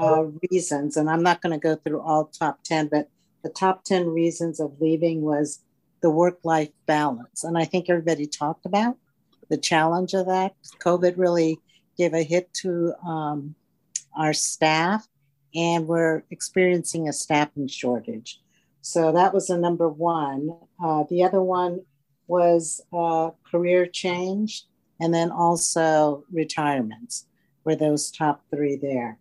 uh, reasons, and I'm not going to go through all top 10, but the top 10 reasons of leaving was the work life balance. And I think everybody talked about the challenge of that. COVID really gave a hit to um, our staff, and we're experiencing a staffing shortage. So that was the number one. Uh, the other one was uh, career change, and then also retirements were those top three there.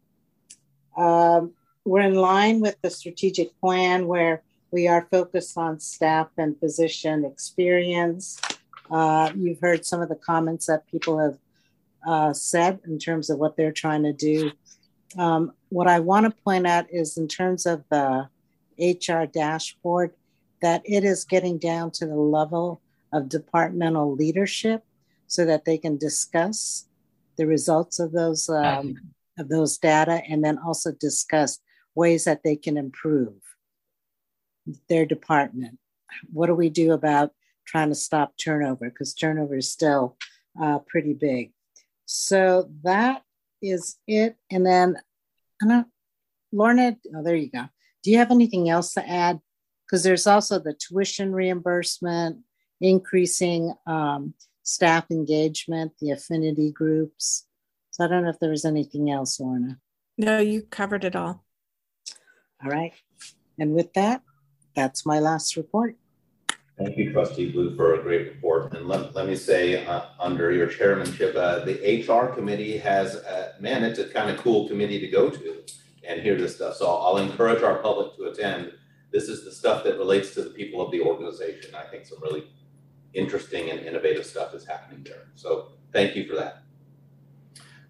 Um, we're in line with the strategic plan where we are focused on staff and physician experience. Uh, you've heard some of the comments that people have uh, said in terms of what they're trying to do. Um, what I want to point out is in terms of the HR dashboard, that it is getting down to the level of departmental leadership so that they can discuss the results of those um, of those data and then also discuss ways that they can improve their department. What do we do about trying to stop turnover? Because turnover is still uh, pretty big. So that is it. And then, I don't, Lorna, oh, there you go. Do you have anything else to add? Because there's also the tuition reimbursement, increasing um, staff engagement, the affinity groups. So I don't know if there was anything else, Lorna. No, you covered it all. All right. And with that, that's my last report. Thank you, Trustee Blue, for a great report. And let, let me say, uh, under your chairmanship, uh, the HR committee has, uh, man, it's a kind of cool committee to go to and hear this stuff. So I'll encourage our public to attend. This is the stuff that relates to the people of the organization. I think some really interesting and innovative stuff is happening there. So thank you for that.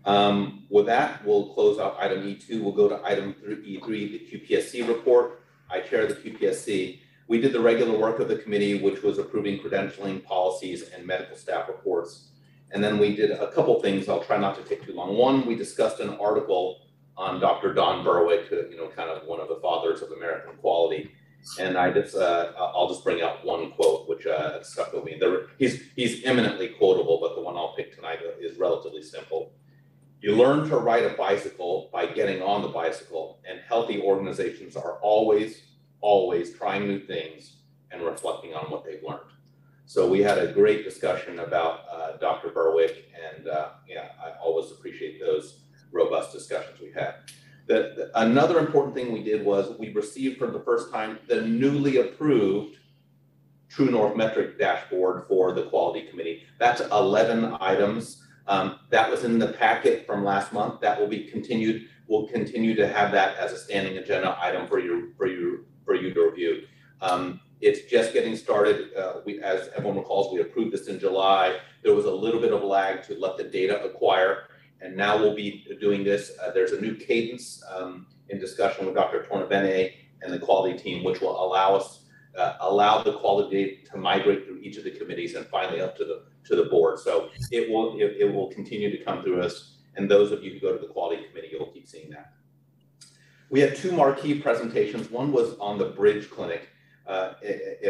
Um, with that, we'll close out item E2. We'll go to item E3, the QPSC report. I chair the QPSC. We did the regular work of the committee, which was approving credentialing policies and medical staff reports. And then we did a couple things. I'll try not to take too long. One, we discussed an article on Dr. Don Berwick, you know, kind of one of the fathers of American quality. And I just, uh, I'll just bring out one quote, which uh, stuck with me. There, he's, he's eminently quotable, but the one I'll pick tonight is relatively simple. You learn to ride a bicycle by getting on the bicycle, and healthy organizations are always, always trying new things and reflecting on what they've learned. So we had a great discussion about uh, Dr. Berwick, and uh, yeah, I always appreciate those robust discussions we had. The, the, another important thing we did was we received for the first time the newly approved True North metric dashboard for the quality committee. That's 11 items. Um, that was in the packet from last month. That will be continued. We'll continue to have that as a standing agenda item for you for you for you to review. Um, it's just getting started. Uh, we, as everyone recalls, we approved this in July. There was a little bit of lag to let the data acquire and now we'll be doing this. Uh, there's a new cadence um, in discussion with Dr. Tornabene and the quality team, which will allow us uh, allow the quality to migrate through each of the committees and finally up to the to the board. So it will it, it will continue to come through us. And those of you who go to the quality committee, you'll keep seeing that. We had two marquee presentations. One was on the Bridge Clinic. Uh,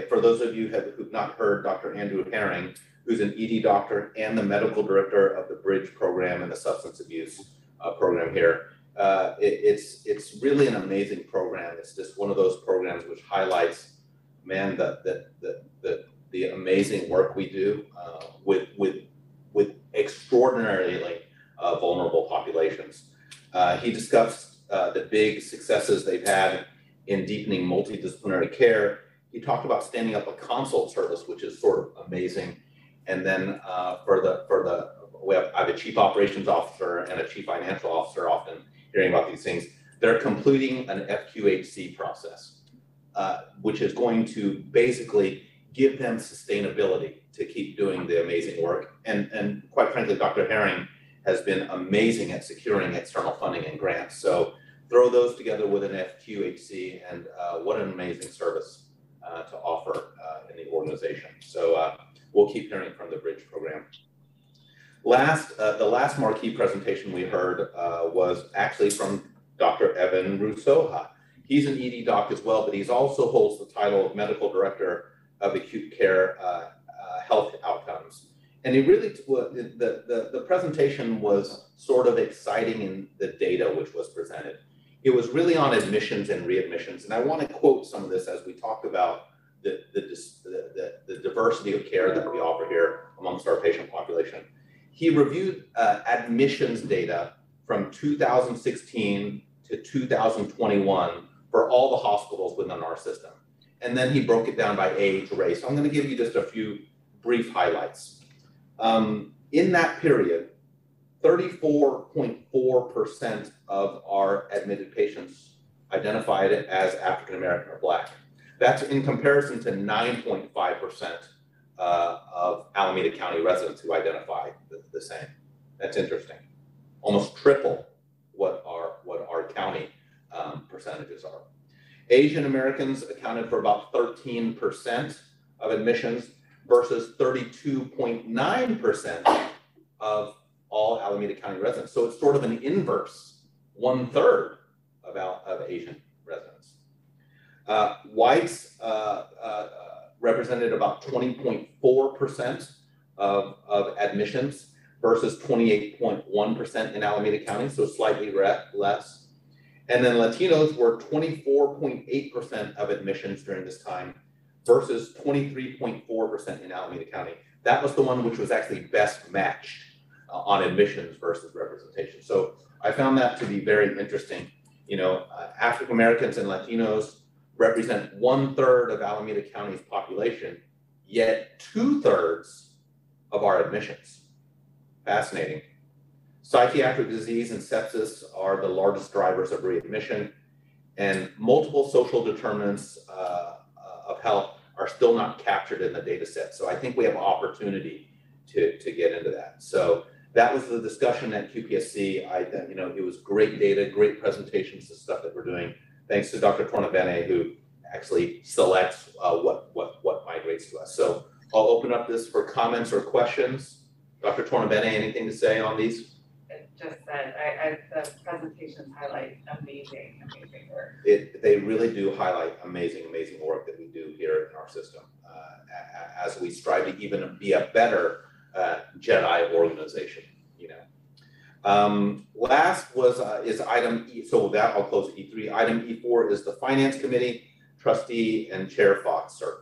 for those of you have, who've not heard Dr. Andrew Herring, who's an ED doctor and the medical director of the Bridge program and the substance abuse uh, program here. Uh, it, it's it's really an amazing program. It's just one of those programs which highlights, man, the the the the, the amazing work we do uh, with with with extraordinarily uh, vulnerable populations. Uh, he discussed uh, the big successes they've had in deepening multidisciplinary care. He talked about standing up a consult service, which is sort of amazing and then uh, for the for the we have, I have a chief operations officer and a chief financial officer often hearing about these things. They're completing an FQHC process, uh, which is going to basically give them sustainability to keep doing the amazing work. And and quite frankly, Dr. Herring has been amazing at securing external funding and grants. So throw those together with an FQHC, and uh, what an amazing service uh, to offer uh, in the organization. So uh, we'll keep hearing from the Bridge program. Last, uh, the last marquee presentation we heard uh, was actually from Dr. Evan Rusoha. He's an ED doc as well, but he also holds the title of Medical Director of Acute Care uh, uh, Health Outcomes. and he really the, the the presentation was sort of exciting in the data which was presented. It was really on admissions and readmissions, and I want to quote some of this as we talk about the the, the, the diversity of care that we offer here amongst our patient population. He reviewed uh, admissions data from 2016 to 2021 for all the hospitals within our system. And then he broke it down by age, race. So I'm going to give you just a few brief highlights. Um, in that period, 34.4% of our admitted patients identified as African American or Black. That's in comparison to 9.5% uh, of Alameda County residents who identify the, the, same. That's interesting. Almost triple what our what our county um, percentages are. Asian Americans accounted for about 13% of admissions versus 32.9% of all Alameda County residents. So it's sort of an inverse, one third of, of Asian residents. Uh, whites uh, uh, represented about 20.4% of, of admissions versus 28.1% in Alameda County, so slightly less. And then Latinos were 24.8% of admissions during this time versus 23.4% in Alameda County. That was the one which was actually best matched uh, on admissions versus representation. So I found that to be very interesting. You know, uh, African Americans and Latinos represent one third of Alameda County's population, yet two thirds of our admissions. Fascinating. Psychiatric disease and sepsis are the largest drivers of readmission, and multiple social determinants uh, of health are still not captured in the data set. So I think we have opportunity to, to get into that. So that was the discussion at QPSC. I, you know, it was great data, great presentations, the stuff that we're doing. Thanks to Dr. Tornabene, who actually selects uh, what, what, what migrates to us. So I'll open up this for comments or questions. Dr. Tornabene, anything to say on these? just said, I, I, the presentations highlight amazing, amazing work. It, they really do highlight amazing, amazing work that we do here in our system uh, as we strive to even be a better uh, JEDI organization, you know. Um, last was uh, is item E, so that I'll close E3. Item E4 is the Finance Committee, Trustee and Chair Fox, sir.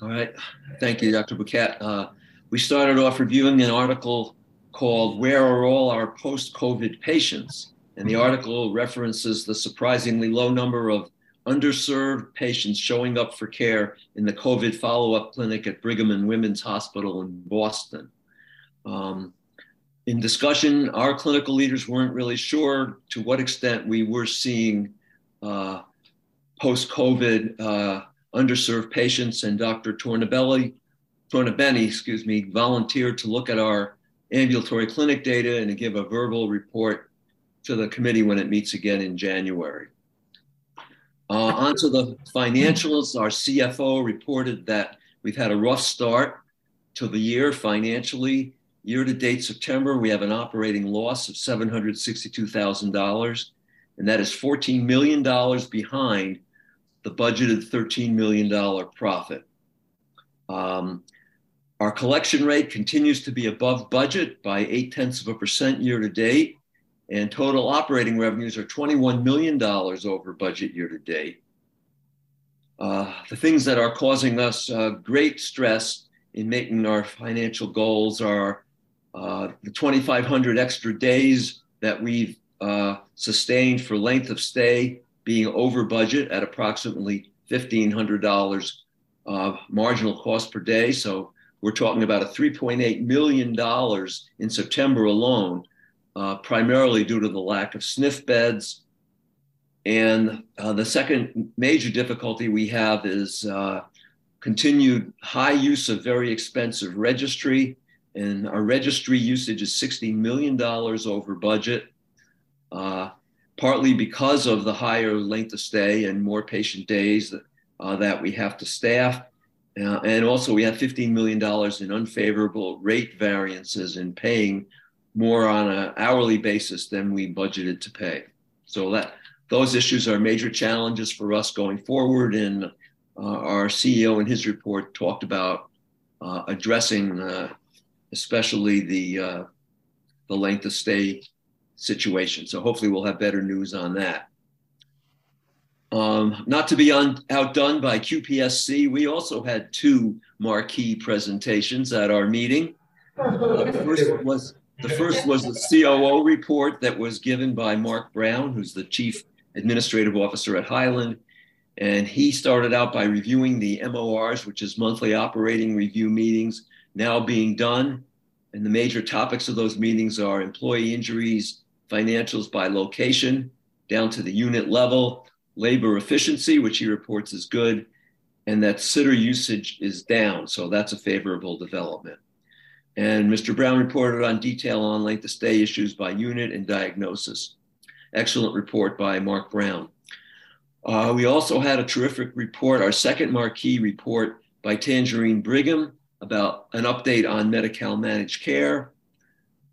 All right, thank you, Dr. Bhuket. Uh, we started off reviewing an article called Where Are All Our Post COVID Patients? And the article references the surprisingly low number of underserved patients showing up for care in the COVID follow up clinic at Brigham and Women's Hospital in Boston. Um, in discussion, our clinical leaders weren't really sure to what extent we were seeing uh, post COVID uh, underserved patients, and Dr. Tornabelli, Tornabene, excuse me, volunteered to look at our ambulatory clinic data and to give a verbal report to the committee when it meets again in January. Uh, on to the financials. Our CFO reported that we've had a rough start to the year financially. Year to date September, we have an operating loss of $762,000, and that is $14 million behind the budgeted $13 million profit. Um, our collection rate continues to be above budget by eight tenths of a percent year to date, and total operating revenues are $21 million over budget year to date. Uh, the things that are causing us uh, great stress in making our financial goals are uh, the 2,500 extra days that we've uh, sustained for length of stay being over budget at approximately $1,500 uh, marginal cost per day. So we're talking about a $3.8 million in September alone, uh, primarily due to the lack of SNF beds. And uh, the second major difficulty we have is continued high use of very expensive registry. And our registry usage is $60 million over budget, uh, partly because of the higher length of stay and more patient days that, uh, that we have to staff uh, and also, we have $15 million in unfavorable rate variances in paying more on an hourly basis than we budgeted to pay. So that those issues are major challenges for us going forward. And uh, our CEO in his report talked about uh, addressing especially the uh, the length of stay situation. So hopefully we'll have better news on that. Um, not to be outdone by QPSC, we also had two marquee presentations at our meeting. Uh, the first was the first was the COO report that was given by Mark Brown, who's the chief administrative officer at Highland, and he started out by reviewing the MORs, which is monthly operating review meetings, now being done. And the major topics of those meetings are employee injuries, financials by location, down to the unit level, labor efficiency, which he reports is good, and that sitter usage is down. So that's a favorable development. And Mr. Brown reported on detail on length of stay issues by unit and diagnosis. Excellent report by Mark Brown. Uh, we also had a terrific report, our second marquee report by Tangerine Brigham about an update on Medi-Cal managed care.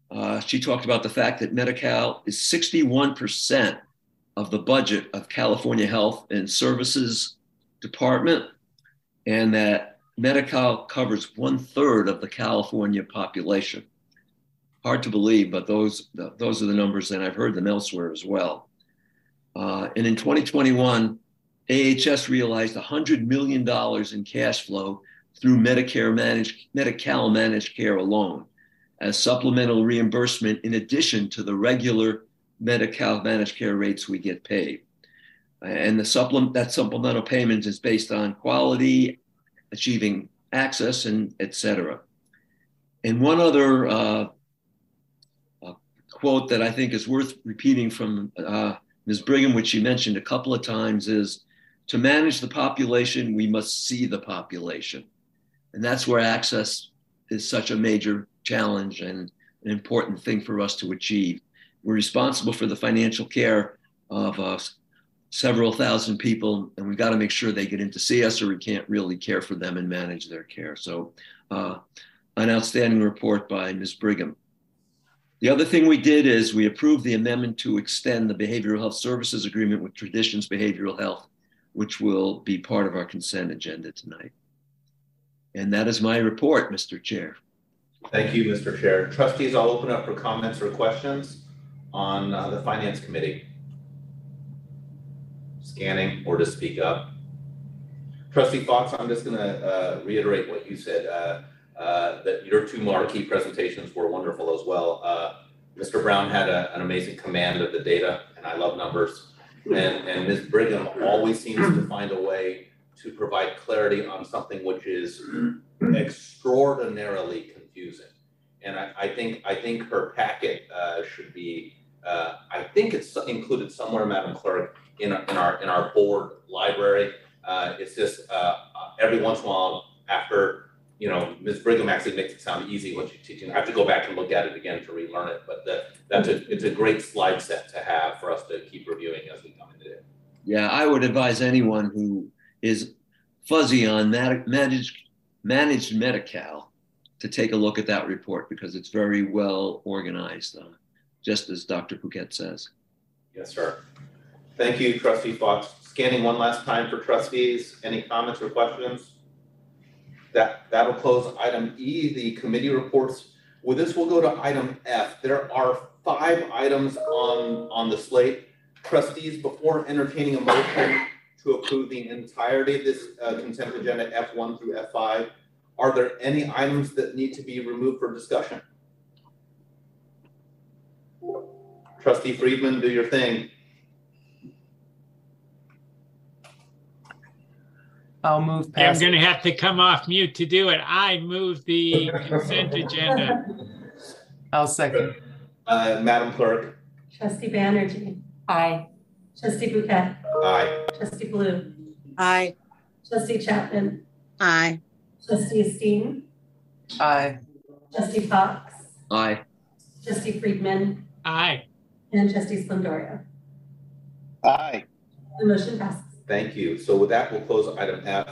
Uh, she talked about the fact that Medi-Cal is 61% of the budget of California Health and Services Department, and that Medi-Cal covers one third of the California population. Hard to believe, but those, those are the numbers, and I've heard them elsewhere as well. Uh, and in 2021, AHS realized $100 million in cash flow through Medicare managed, Medi-Cal managed care alone as supplemental reimbursement in addition to the regular Medi-Cal managed care rates we get paid. And the supplement that supplemental payment is based on quality, achieving access, and et cetera. And one other uh, uh, quote that I think is worth repeating from uh, Ms. Brigham, which she mentioned a couple of times, is to manage the population, we must see the population. And that's where access is such a major challenge and an important thing for us to achieve. We're responsible for the financial care of uh, several thousand people, and we've got to make sure they get in to see us, or we can't really care for them and manage their care. So, uh, an outstanding report by Ms. Brigham. The other thing we did is we approved the amendment to extend the behavioral health services agreement with Traditions Behavioral Health, which will be part of our consent agenda tonight. And that is my report, Mr. Chair. Thank you, Mr. Chair. Trustees, I'll open up for comments or questions on uh, the Finance Committee. Scanning or to speak up. Trustee Fox, I'm just going to uh, reiterate what you said. Uh, uh, that your two marquee presentations were wonderful as well. Uh, Mr. Brown had a, an amazing command of the data, and I love numbers. And, and Ms. Brigham always seems to find a way to provide clarity on something which is extraordinarily confusing. And I, I think I think her packet uh, should be. Uh, I think it's included somewhere, Madam Clerk, in our in our, in our board library. Uh, it's just uh, every once in a while after you know, Ms. Brigham actually makes it sound easy when she's teaching. I have to go back and look at it again to relearn it, but the, that's a, it's a great slide set to have for us to keep reviewing as we come into it. Yeah, I would advise anyone who is fuzzy on managed, managed Medi-Cal to take a look at that report because it's very well organized, uh, just as Dr. Bhuket says. Yes, sir. Thank you, Trustee Fox. Scanning one last time for trustees. Any comments or questions? That, that'll close item E, the committee reports. With this, we'll go to item F. There are five items on, on the slate. Trustees, before entertaining a motion to approve the entirety of this uh, consent agenda F1 through F5, are there any items that need to be removed for discussion? Trustee Friedman, do your thing. I'll move past. I'm going to have to come off mute to do it. I move the consent agenda. I'll second. Uh, Madam Clerk. Trustee Banerjee. Aye. Trustee Bouquet. Aye. Trustee Blue. Aye. Trustee Chapman. Aye. Trustee Esteen. Aye. Trustee Fox. Aye. Trustee Friedman. Aye. And Trustee Splendoria. Aye. The motion passes. Thank you. So with that, we'll close item F.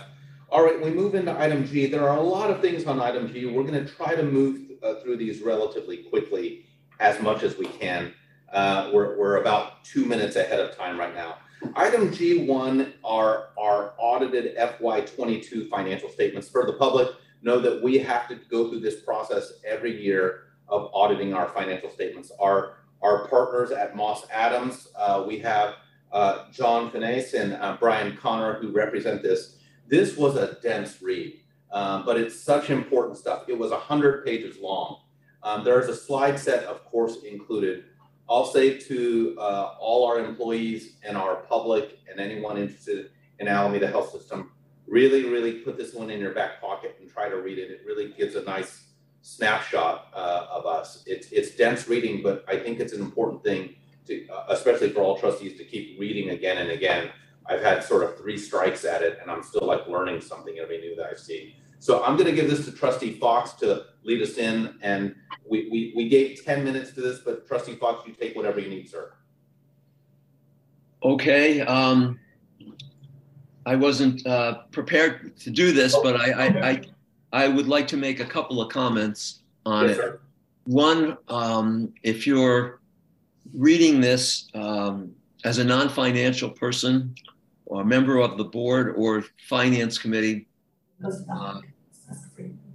All right, we move into item G. There are a lot of things on item G. We're going to try to move uh, through these relatively quickly as much as we can. Uh, we're, we're about two minutes ahead of time right now. Item G1 are our audited FY22 financial statements for the public. know that we have to go through this process every year of auditing our financial statements. Our, our partners at Moss Adams, uh, we have uh, John Finesse and uh, Brian Connor who represent this. This was a dense read, um, but it's such important stuff. It was 100 pages long. Um, there's a slide set, of course, included. I'll say to uh, all our employees and our public and anyone interested in Alameda Health System, really, really put this one in your back pocket and try to read it. It really gives a nice snapshot uh, of us. It's, it's dense reading, but I think it's an important thing to, uh, especially for all trustees to keep reading again and again. I've had sort of three strikes at it and I'm still like learning something every new that I see. So I'm gonna give this to trustee Fox to lead us in and we, we, we gave 10 minutes to this, but trustee Fox, you take whatever you need, sir. Okay, um, I wasn't uh, prepared to do this, but I, I, I, I would like to make a couple of comments on Yes, it. sir. One, um, if you're reading this um, as a non-financial person or a member of the board or finance committee, uh,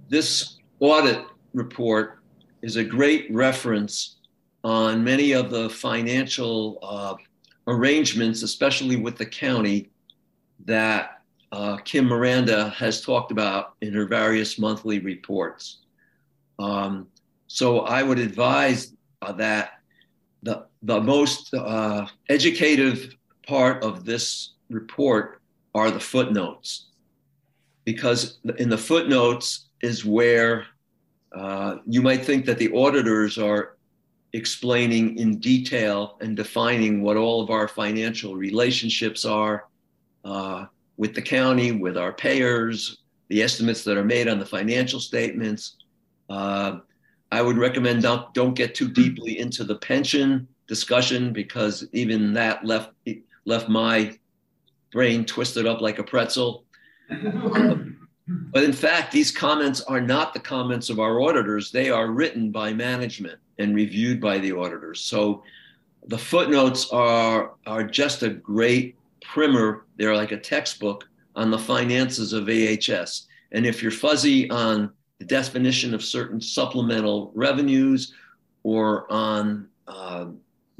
this audit report is a great reference on many of the financial uh, arrangements, especially with the county, that uh, Kim Miranda has talked about in her various monthly reports. Um, so I would advise uh, that the, the most uh, educative part of this report are the footnotes, because in the footnotes is where uh, you might think that the auditors are explaining in detail and defining what all of our financial relationships are uh, with the county, with our payers, the estimates that are made on the financial statements. Uh, I would recommend don't, don't get too deeply into the pension discussion because even that left left my brain twisted up like a pretzel. [LAUGHS] But in fact, these comments are not the comments of our auditors. They are written by management and reviewed by the auditors. So the footnotes are, are just a great primer. They're like a textbook on the finances of AHS. And if you're fuzzy on the definition of certain supplemental revenues or on uh,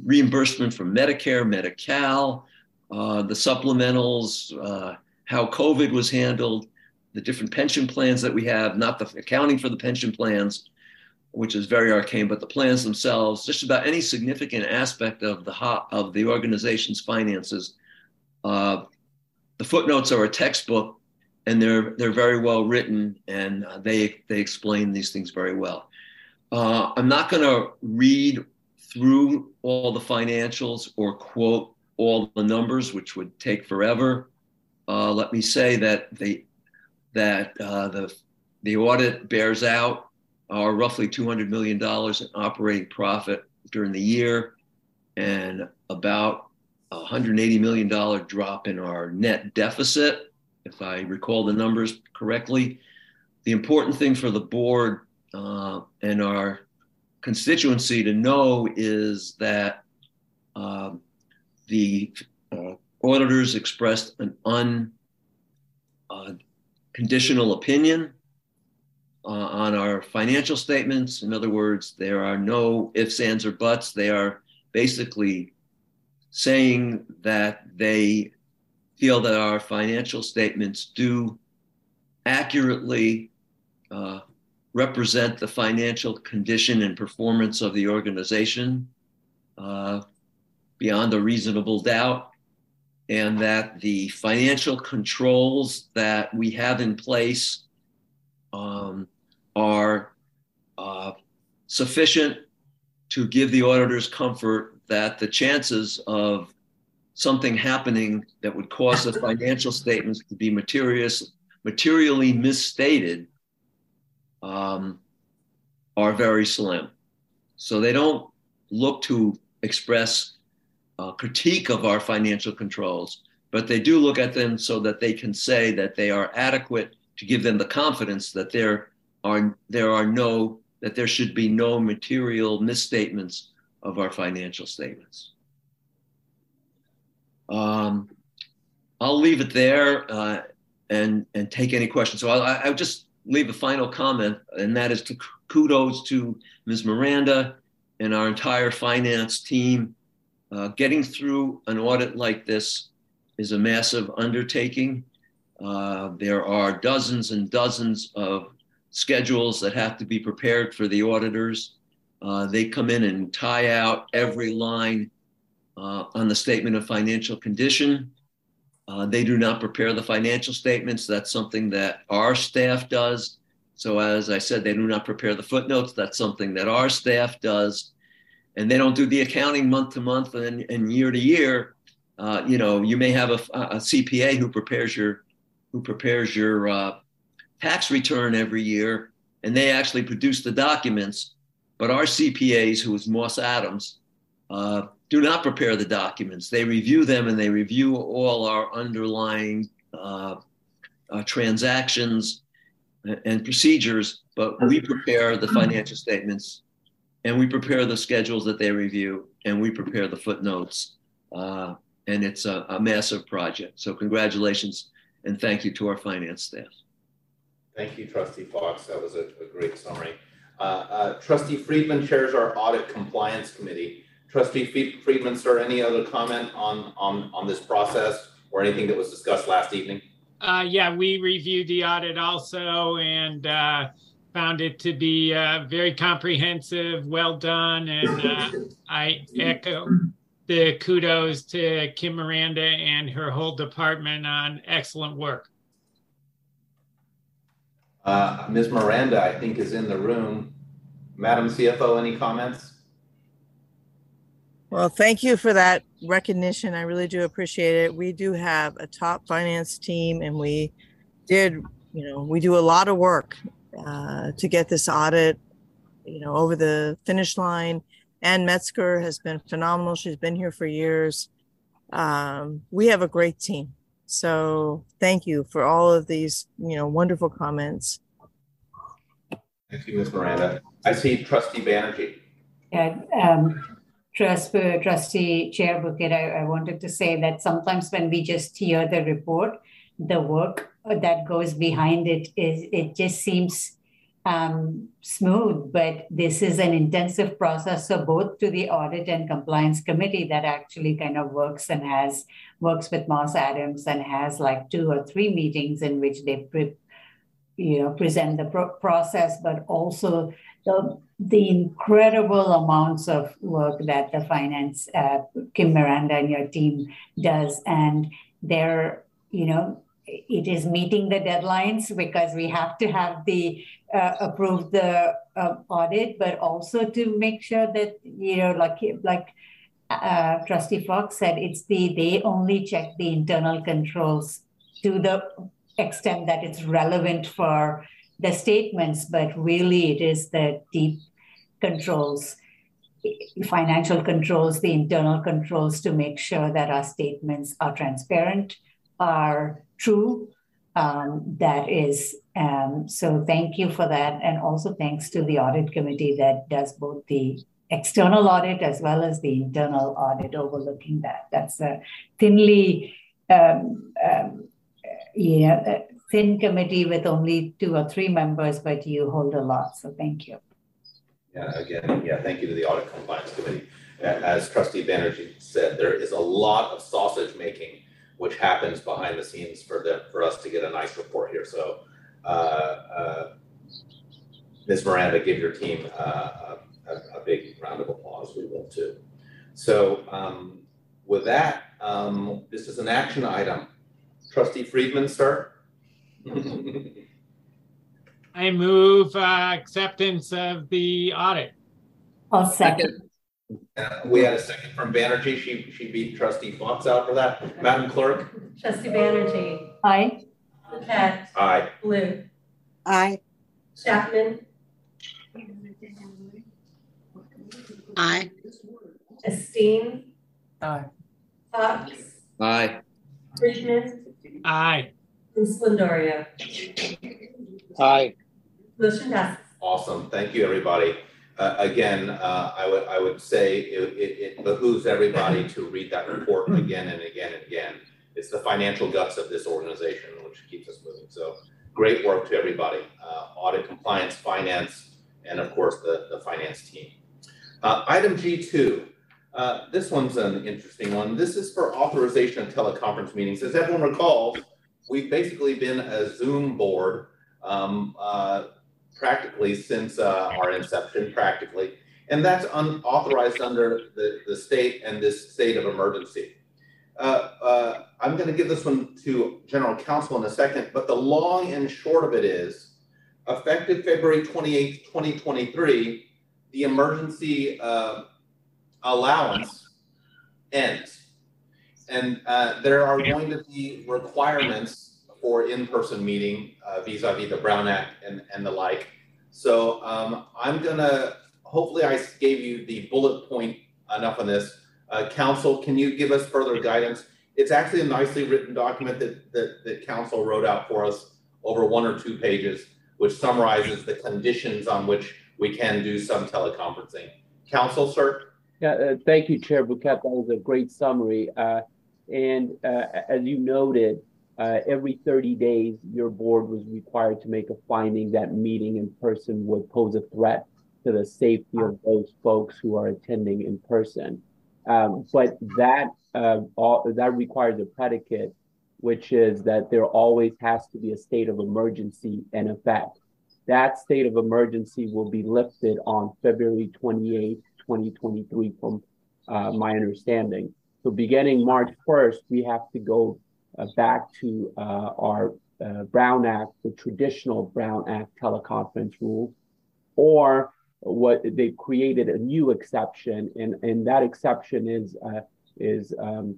reimbursement from Medicare, Medi-Cal, uh, the supplementals, uh, how COVID was handled, the different pension plans that we have, not the accounting for the pension plans, which is very arcane, but the plans themselves, just about any significant aspect of the of the organization's finances. Uh, the footnotes are a textbook, and they're they're very well written, and uh, they they explain these things very well. Uh, I'm not going to read through all the financials or quote all the numbers, which would take forever. Uh, let me say that they that uh, the the audit bears out are roughly 200 million dollars in operating profit during the year, and about 180 million dollar drop in our net deficit, if I recall the numbers correctly. The important thing for the board uh, and our constituency to know is that um, the uh, auditors expressed an un uh, conditional opinion uh, on our financial statements. In other words, there are no ifs, ands, or buts. They are basically saying that they feel that our financial statements do accurately uh, represent the financial condition and performance of the organization uh, beyond a reasonable doubt and that the financial controls that we have in place um, are uh, sufficient to give the auditors comfort that the chances of something happening that would cause the financial [LAUGHS] statements to be materious, materially misstated um, are very slim. So they don't look to express uh, critique of our financial controls, but they do look at them so that they can say that they are adequate to give them the confidence that there are there are no that there should be no material misstatements of our financial statements. Um, I'll leave it there uh, and and take any questions. So I, I just leave a final comment, and that is to kudos to Ms. Miranda and our entire finance team. Uh, getting through an audit like this is a massive undertaking. Uh, there are dozens and dozens of schedules that have to be prepared for the auditors. Uh, they come in and tie out every line uh, on the statement of financial condition. Uh, they do not prepare the financial statements. That's something that our staff does. So, as I said, they do not prepare the footnotes. That's something that our staff does. And they don't do the accounting month to month and, and year to year. Uh, you know, you may have a, a, CPA who prepares your who prepares your uh, tax return every year, and they actually produce the documents. But our CPAs, who is Moss Adams, uh, do not prepare the documents. They review them and they review all our underlying uh, uh, transactions and procedures, but we prepare the financial statements and we prepare the schedules that they review and we prepare the footnotes. Uh, and it's a, a, massive project. So, congratulations and thank you to our finance staff. Thank you, Trustee Fox. That was a, a great summary. Uh, uh, Trustee Friedman chairs our Audit Compliance Committee. Trustee Friedman, sir, any other comment on, on, on this process or anything that was discussed last evening? Uh, yeah, we reviewed the audit also and uh, found it to be uh, very comprehensive, well done, and uh, I echo the kudos to Kim Miranda and her whole department on excellent work. Uh, Ms. Miranda, I think, is in the room. Madam CFO, any comments? Well, thank you for that recognition. I really do appreciate it. We do have a top finance team, and we did, you know, we do a lot of work uh, to get this audit, you know, over the finish line. Ann Metzger has been phenomenal. She's been here for years. Um, we have a great team. So thank you for all of these, you know, wonderful comments. Thank you, Ms. Miranda. I see Trustee Banerjee. Yeah, um, Trust, uh, Trustee Chair Bhuket, I, I wanted to say that sometimes when we just hear the report, the work that goes behind it is it just seems um, smooth, but this is an intensive process. So both to the audit and compliance committee that actually kind of works and has works with Moss Adams and has like two or three meetings in which they pre- you know present the pro- process, but also the the incredible amounts of work that the finance uh, Kim Miranda and your team does, and they're you know it is meeting the deadlines because we have to have the uh, approve the uh, audit, but also to make sure that you know like like uh, Trustee Fox said, it's the they only check the internal controls to the extent that it's relevant for the statements, but really it is the deep controls, financial controls, the internal controls to make sure that our statements are transparent, are true. Um, that is, um, so thank you for that. And also thanks to the audit committee that does both the external audit as well as the internal audit overlooking that. That's a thinly, um, um, yeah, thin committee with only two or three members, but you hold a lot. So thank you. Yeah, again, yeah, thank you to the Audit Compliance Committee. As Trustee Banerjee said, there is a lot of sausage making which happens behind the scenes for the for us to get a nice report here. So, uh, uh, Ms. Miranda, give your team uh, a, a, big round of applause. We will too. So, um, with that, um, this is an action item. Trustee Friedman, sir. [LAUGHS] I move uh, acceptance of the audit. I'll second. Uh, we had a second from Banerjee. She she beat Trustee Fox out for that. Madam Clerk. Trustee Banerjee. Aye. Bhuket. Aye. Blue. Aye. Chapman. Aye. Esteen. Aye. Fox. Aye. Friedman. Aye. And Splendoria. Aye. Motion passes. Awesome. Thank you, everybody. Uh, again, uh, I would I would say it, it, it, behooves everybody to read that report again and again and again. It's the financial guts of this organization which keeps us moving. So great work to everybody, uh, audit compliance, finance, and of course the, the finance team. Uh, item G2, uh, this one's an interesting one. This is for authorization of teleconference meetings. As everyone recalls, we've basically been a Zoom board um, uh, practically since uh, our inception, practically. And that's unauthorized under the, the state and this state of emergency. Uh, uh, I'm going to give this one to General Counsel in a second, but the long and short of it is effective February 28, 2023, the emergency uh, allowance ends. And uh, there are going to be requirements for in-person meeting uh, vis-a-vis the Brown Act and, and the like. So um, I'm gonna, hopefully I gave you the bullet point enough on this. Uh, council, can you give us further guidance? It's actually a nicely written document that, that, that council wrote out for us over one or two pages, which summarizes the conditions on which we can do some teleconferencing. Council, sir? Yeah, uh, thank you, Chair Bhuket. That was a great summary. Uh, and uh, as you noted, uh, every 30 days, your board was required to make a finding that meeting in person would pose a threat to the safety of those folks who are attending in person. Um, but that uh, all, that requires a predicate, which is that there always has to be a state of emergency in effect. That state of emergency will be lifted on February 28, 2023, from uh, my understanding. So beginning March 1st, we have to go back to uh, our uh, Brown Act, the traditional Brown Act teleconference rules, or what they created a new exception, and, and that exception is uh, is um,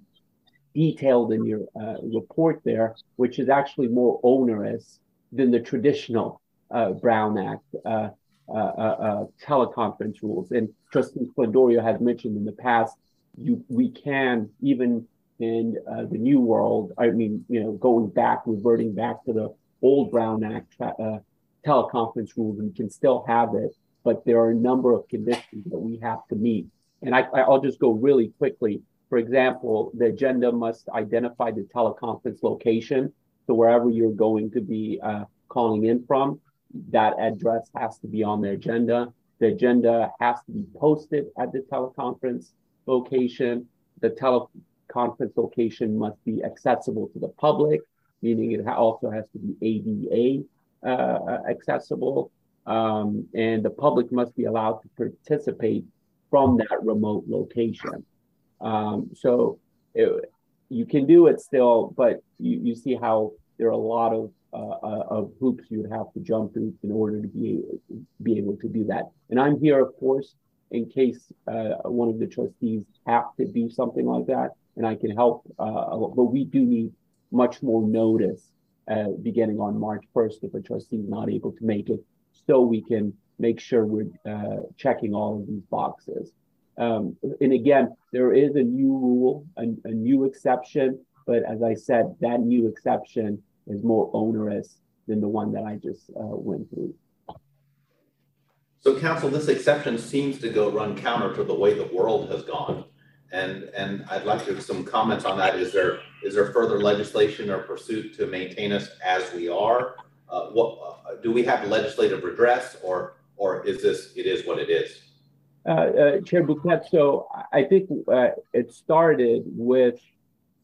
detailed in your uh, report there, which is actually more onerous than the traditional uh, Brown Act uh, uh, uh, teleconference rules. And Trustee Splendoria has mentioned in the past, you we can even in the new world. I mean, you know, going back, reverting back to the old Brown Act teleconference rules, we can still have it, but there are a number of conditions that we have to meet. And I, I'll just go really quickly. For example, the agenda must identify the teleconference location. So wherever you're going to be uh, calling in from, that address has to be on the agenda. The agenda has to be posted at the teleconference location. The teleconference location must be accessible to the public, meaning it also has to be ADA uh, accessible. Um, and the public must be allowed to participate from that remote location. Um, so it, you can do it still, but you, you see how there are a lot of uh, uh, of hoops you would have to jump through in order to be be able to do that. And I'm here, of course, in case uh, one of the trustees have to do something like that, and I can help. Uh, but we do need much more notice uh, beginning on March 1st if a trustee is not able to make it, so we can make sure we're uh, checking all of these boxes. Um, and again, there is a new rule, a, a new exception, but as I said, that new exception is more onerous than the one that I just uh, went through. So, counsel, this exception seems to go run counter to the way the world has gone, and and I'd like to have some comments on that. Is there is there further legislation or pursuit to maintain us as we are? Uh, what uh, do we have legislative redress, or or is this it is what it is? Uh, uh Chair Bhuket, so I think uh, it started with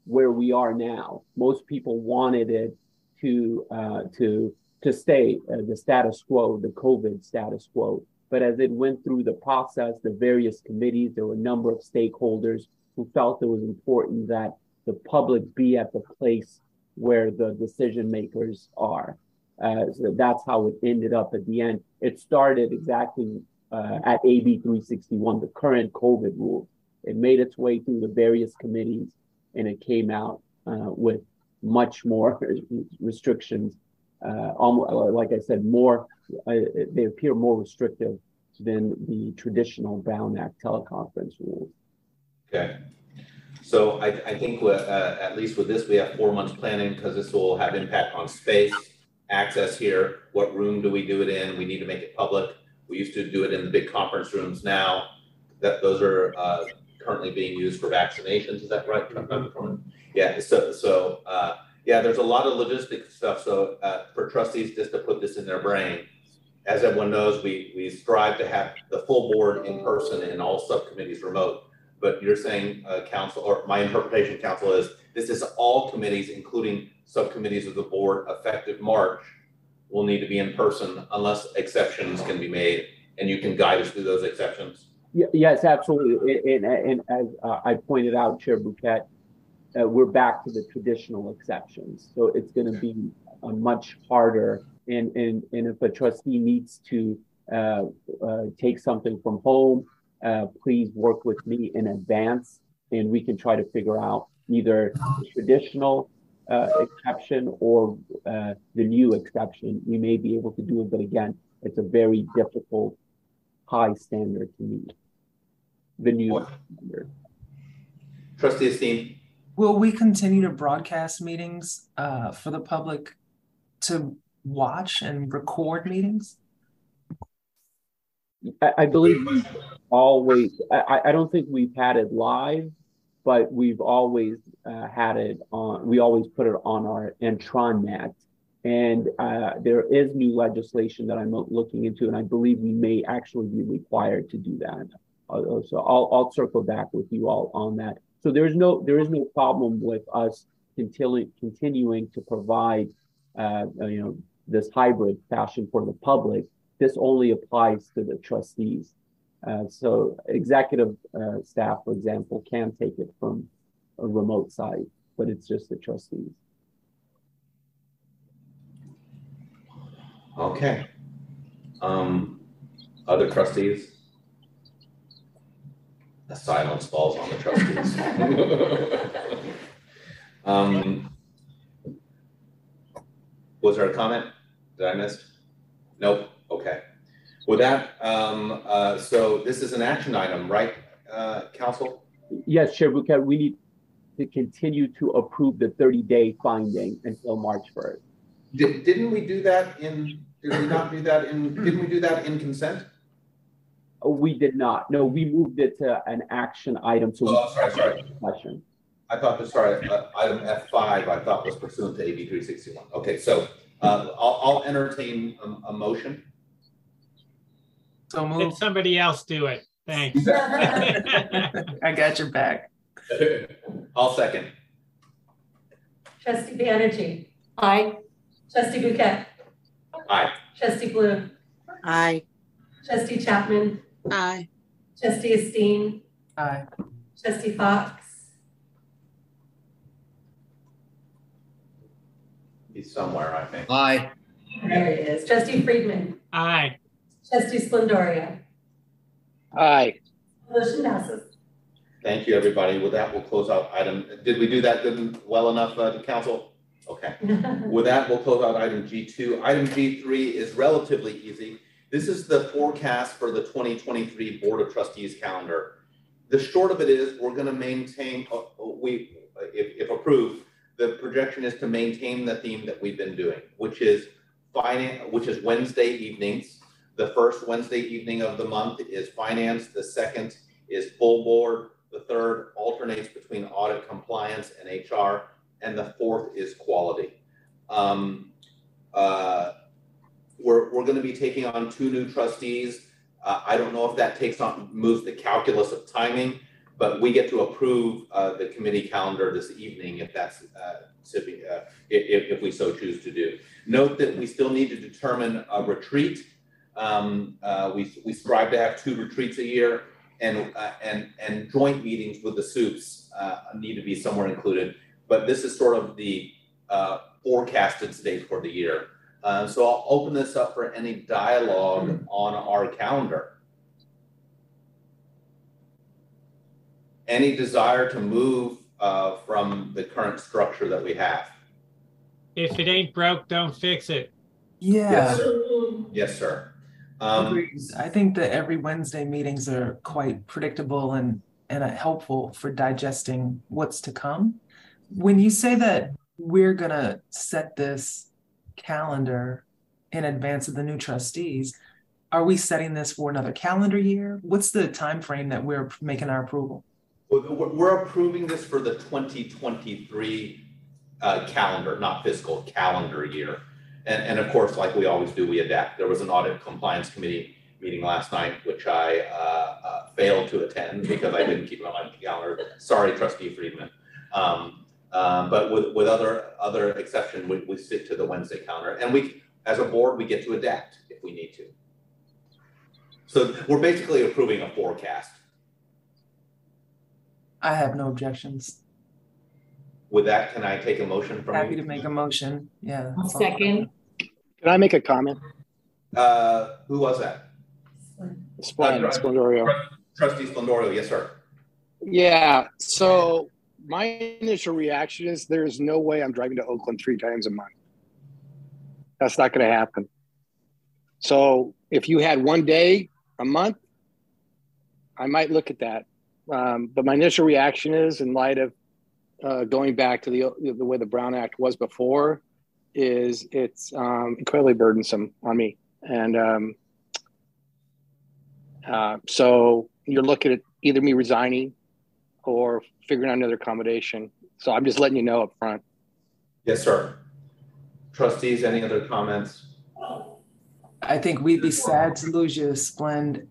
where we are now. Most people wanted it to uh, to to stay the status quo, the COVID status quo. But as it went through the process, the various committees, there were a number of stakeholders who felt it was important that the public be at the place where the decision makers are. Uh, so that's how it ended up at the end. It started exactly uh, at AB 361, the current COVID rules. It made its way through the various committees and it came out uh, with much more [LAUGHS] restrictions. Uh, almost, like I said, more uh, they appear more restrictive than the traditional Brown Act teleconference rules. Okay. So I, I think uh, at least with this, we have four months planning because this will have impact on space, access here. What room do we do it in? We need to make it public. We used to do it in the big conference rooms. Now that those are uh, currently being used for vaccinations. Is that right? Yeah. So, so uh, Yeah, there's a lot of logistic stuff. So uh, for trustees, just to put this in their brain, as everyone knows, we we strive to have the full board in person and all subcommittees remote. But you're saying, uh, council, or my interpretation, council, is this is all committees, including subcommittees of the board, effective March, will need to be in person unless exceptions can be made, and you can guide us through those exceptions. Yes, absolutely. And, and, and as uh, I pointed out, Chair Bhuket, uh, we're back to the traditional exceptions. So it's going to be a much harder. And, and, and if a trustee needs to uh, uh, take something from home, uh, please work with me in advance and we can try to figure out either the traditional uh, exception or uh, the new exception. We may be able to do it, but again, it's a very difficult high standard to meet. The new standard. Trustee Esteen. Will we continue to broadcast meetings uh, for the public to watch and record meetings? I, I believe we've always, I, I don't think we've had it live, but we've always uh, had it on, we always put it on our intranet. And uh, there is new legislation that I'm looking into, and I believe we may actually be required to do that. Uh, so I'll, I'll circle back with you all on that. So there's no there is no problem with us continuing continuing to provide uh, you know this hybrid fashion for the public. This only applies to the trustees. Uh, so executive uh, staff, for example, can take it from a remote site, but it's just the trustees. Okay. Um, other trustees? The silence falls on the trustees. [LAUGHS] um, was there a comment that I missed? Nope. Okay. With that, um, uh, so this is an action item, right, uh, Council? Yes, Chair Bhuket, we need to continue to approve the 30-day finding until March 1st. Did, didn't we do that in, did we not do that in, didn't we do that in consent? Oh, we did not. No, we moved it to an action item. So oh, sorry, sorry. Question. I thought, the sorry, uh, item F5, I thought was pursuant to AB 361. Okay, so uh, I'll, I'll entertain a, a motion. So move. Let somebody else do it. Thanks. [LAUGHS] I got your back. [LAUGHS] I'll second. Trustee Banerjee. Aye. Trustee Bhuket. Aye. Trustee Bloom. Aye. Trustee Chapman. Aye. Trustee Esteen. Aye. Trustee Fox. He's somewhere, I think. Aye. There he is. Trustee Friedman. Aye. Trustee Splendoria. Aye. Motion passes. Thank you, everybody. With that, we'll close out item. Did we do that good, well enough, uh, to council? Okay. [LAUGHS] With that, we'll close out item G2. Item G3 is relatively easy. This is the forecast for the 2023 Board of Trustees calendar. The short of it is we're going to maintain, uh, we, if, if approved, the projection is to maintain the theme that we've been doing, which is finance, which is Wednesday evenings. The first Wednesday evening of the month is finance. The second is full board. The third alternates between audit compliance and HR. And the fourth is quality. Um, uh, we're, we're going to be taking on two new trustees. Uh, I don't know if that takes on, moves the calculus of timing, but we get to approve uh, the committee calendar this evening if that's, uh, if, if we so choose to do. Note that we still need to determine a retreat. Um, uh, we, we strive to have two retreats a year and, uh, and, and joint meetings with the SUPs uh, need to be somewhere included. But this is sort of the uh, forecasted state for the year. Uh, so I'll open this up for any dialogue on our calendar. Any desire to move uh, from the current structure that we have? If it ain't broke, don't fix it. Yeah. Yes, sir. Yes, sir. Um, I think that every Wednesday meetings are quite predictable and and helpful for digesting what's to come. When you say that we're gonna set this calendar in advance of the new trustees, are we setting this for another calendar year? What's the time frame that we're making our approval? We're approving this for the 2023 uh, calendar, not fiscal, calendar year. And, and of course, like we always do, we adapt. There was an audit compliance committee meeting last night, which I uh, uh, failed to attend because I didn't keep my calendar. Sorry, Trustee Friedman. Um, um, but with, with other other exception, we, we stick to the Wednesday calendar, and we, as a board, we get to adapt if we need to. So we're basically approving a forecast. I have no objections. With that, can I take a motion from Happy you? to make a motion. Yeah. Second. Can I make a comment? Uh, who was that? Splend, Uh, Splendoria. Trustee Splendoria, yes, sir. Yeah, so my initial reaction is there's no way I'm driving to Oakland three times a month. That's not going to happen. So if you had one day a month, I might look at that. Um, but my initial reaction is, in light of uh, going back to the the way the Brown Act was before, is it's um, incredibly burdensome on me, and um, uh, so you're looking at either me resigning or figuring out another accommodation. So I'm just letting you know up front. Yes, sir. Trustees, any other comments? I think we'd be sad to lose you, Splend.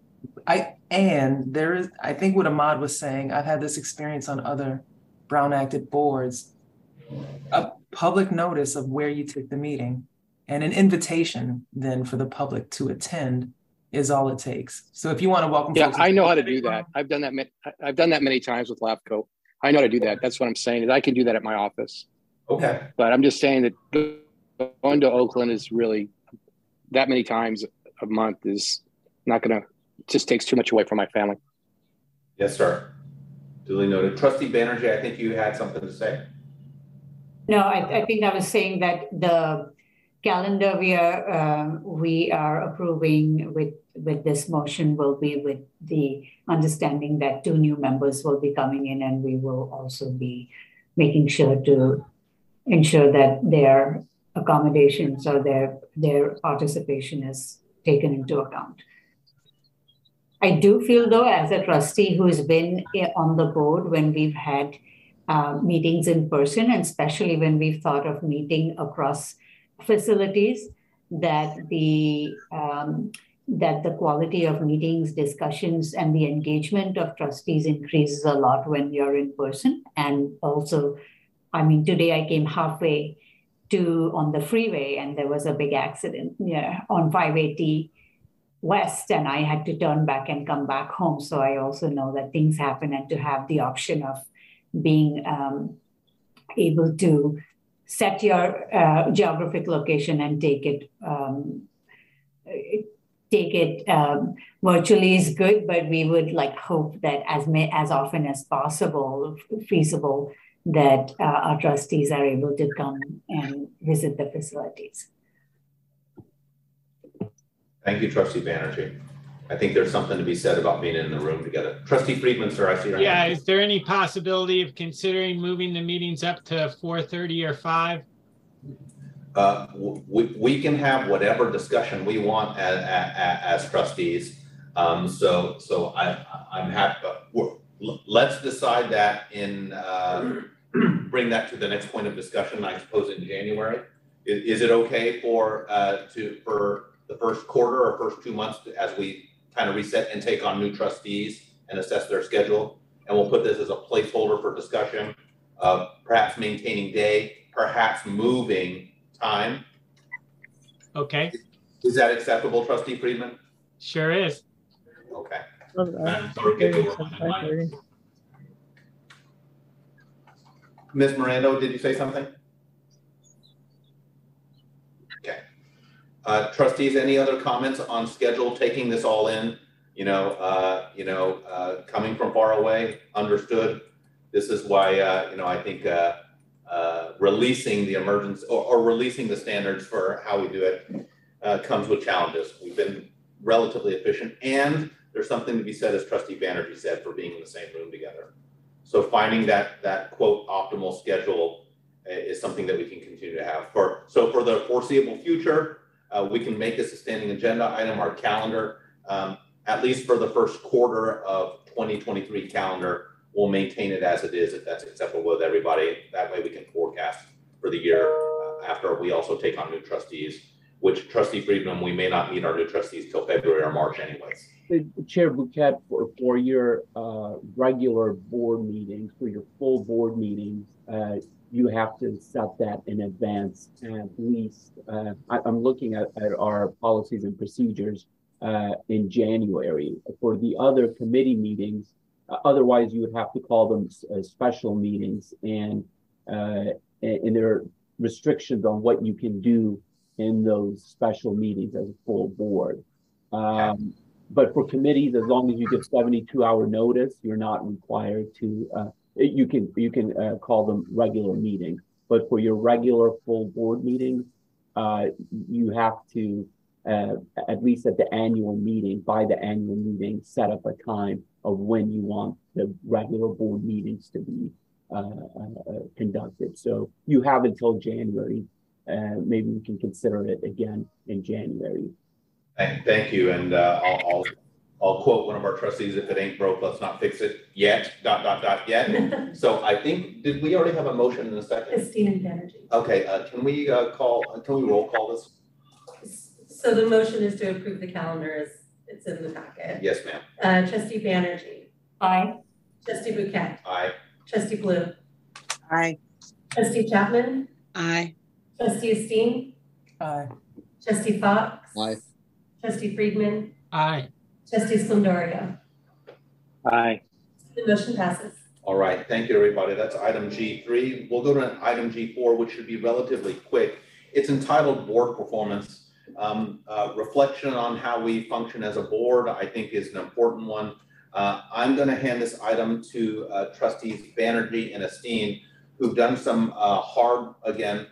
I and there is I think what Ahmad was saying, I've had this experience on other Brown acted boards. A public notice of where you took the meeting and an invitation then for the public to attend is all it takes. So if you want to welcome Yeah, folks I know how to do that. I've done that. I- I've done that many times with LAFCO. I know how to do that. That's what I'm saying. Is I can do that at my office. Okay. But I'm just saying that going to Oakland is really that many times a month is not going to. Just takes too much away from my family. Yes, sir. Duly noted. Trustee Banerjee, I think you had something to say. No, I, I think I was saying that the calendar we are, um, we are approving with, with this motion will be with the understanding that two new members will be coming in and we will also be making sure to ensure that their accommodations or their, their participation is taken into account. I do feel though, as a trustee who's been eh, on the board when we've had uh, meetings in person, and especially when we've thought of meeting across facilities, that the um, that the quality of meetings, discussions, and the engagement of trustees increases a lot when you're in person. And also, I mean, today I came halfway to on the freeway, and there was a big accident yeah, on 580 west and i had to turn back and come back home so i also know that things happen and to have the option of being um, able to set your uh, geographic location and take it um, take it um, virtually is good but we would like hope that as may, as often as possible feasible that uh, our trustees are able to come and visit the facilities Thank you, Trustee Banerjee. I think there's something to be said about being in the room together. Trustee Friedman, sir, I see your hand. Yeah, is there any possibility of considering moving the meetings up to four thirty or five? Uh, we, we can have whatever discussion we want as, as, as trustees. Um, so, so I, I'm happy, let's decide that in, uh, [CLEARS THROAT] bring that to the next point of discussion, I suppose in January. Is, is it okay for, uh, to, for the first quarter or first two months as we kind of reset and take on new trustees and assess their schedule? And we'll put this as a placeholder for discussion, uh, perhaps maintaining day, perhaps moving time. Okay, Is that acceptable, trustee Friedman? sure is. Okay. Madam you were. Ms. Miranda, did you say something? Uh, trustees, any other comments on schedule, taking this all in? You know, uh, you know, uh, coming from far away, understood. This is why, uh, you know, I think, uh, uh, releasing the emergence or, or releasing the standards for how we do it, comes with challenges. We've been relatively efficient and there's something to be said, as trustee Banerjee said, for being in the same room together. So finding that, that quote optimal schedule is something that we can continue to have for, so for the foreseeable future, uh, we can make this a standing agenda item, our calendar, um, at least for the first quarter of 2023 calendar, we'll maintain it as it is, if that's acceptable with everybody. That way we can forecast for the year uh, after we also take on new trustees, which trustee Friedman, we may not meet our new trustees till February or March anyways. Chair Bhuket, for, for your uh, regular board meetings, for your full board meetings, uh, you have to set that in advance at least. Uh, I, am looking at, at, our policies and procedures uh, in January. For the other committee meetings, uh, otherwise you would have to call them uh, special meetings, and, and and there are restrictions on what you can do in those special meetings as a full board. Um, but for committees, as long as you give 72 hour notice, you're not required to, uh, you can, you can uh, call them regular meetings. But for your regular full board meetings, uh, you have to, uh, at least at the annual meeting, by the annual meeting, set up a time of when you want the regular board meetings to be uh, uh, conducted. So you have until January. maybe we can consider it again in January. Thank, you. And uh, I'll, I'll, I'll quote one of our trustees, if it ain't broke, let's not fix it yet, dot, dot, dot, yet. [LAUGHS] So I think, did we already have a motion in a second? Christine Banerjee. Okay, uh, can we uh, call, can we roll call this? So the motion is to approve the calendar as it's in the packet. Yes, ma'am. Uh, trustee Banerjee. Aye. Trustee Bhuket. Aye. Trustee Blue. Aye. Trustee Chapman. Aye. Trustee Esteen. Aye. Trustee Fox. Aye. Trustee Friedman. Aye. Trustee Splendoria. Aye. The motion passes. All right, thank you, everybody. That's item G3. We'll go to item G4, which should be relatively quick. It's entitled Board Performance. Um, uh, reflection on how we function as a board, I think, is an important one. Uh, I'm going to hand this item to uh, trustees Banerjee and Esteen, who've done some uh, hard, again,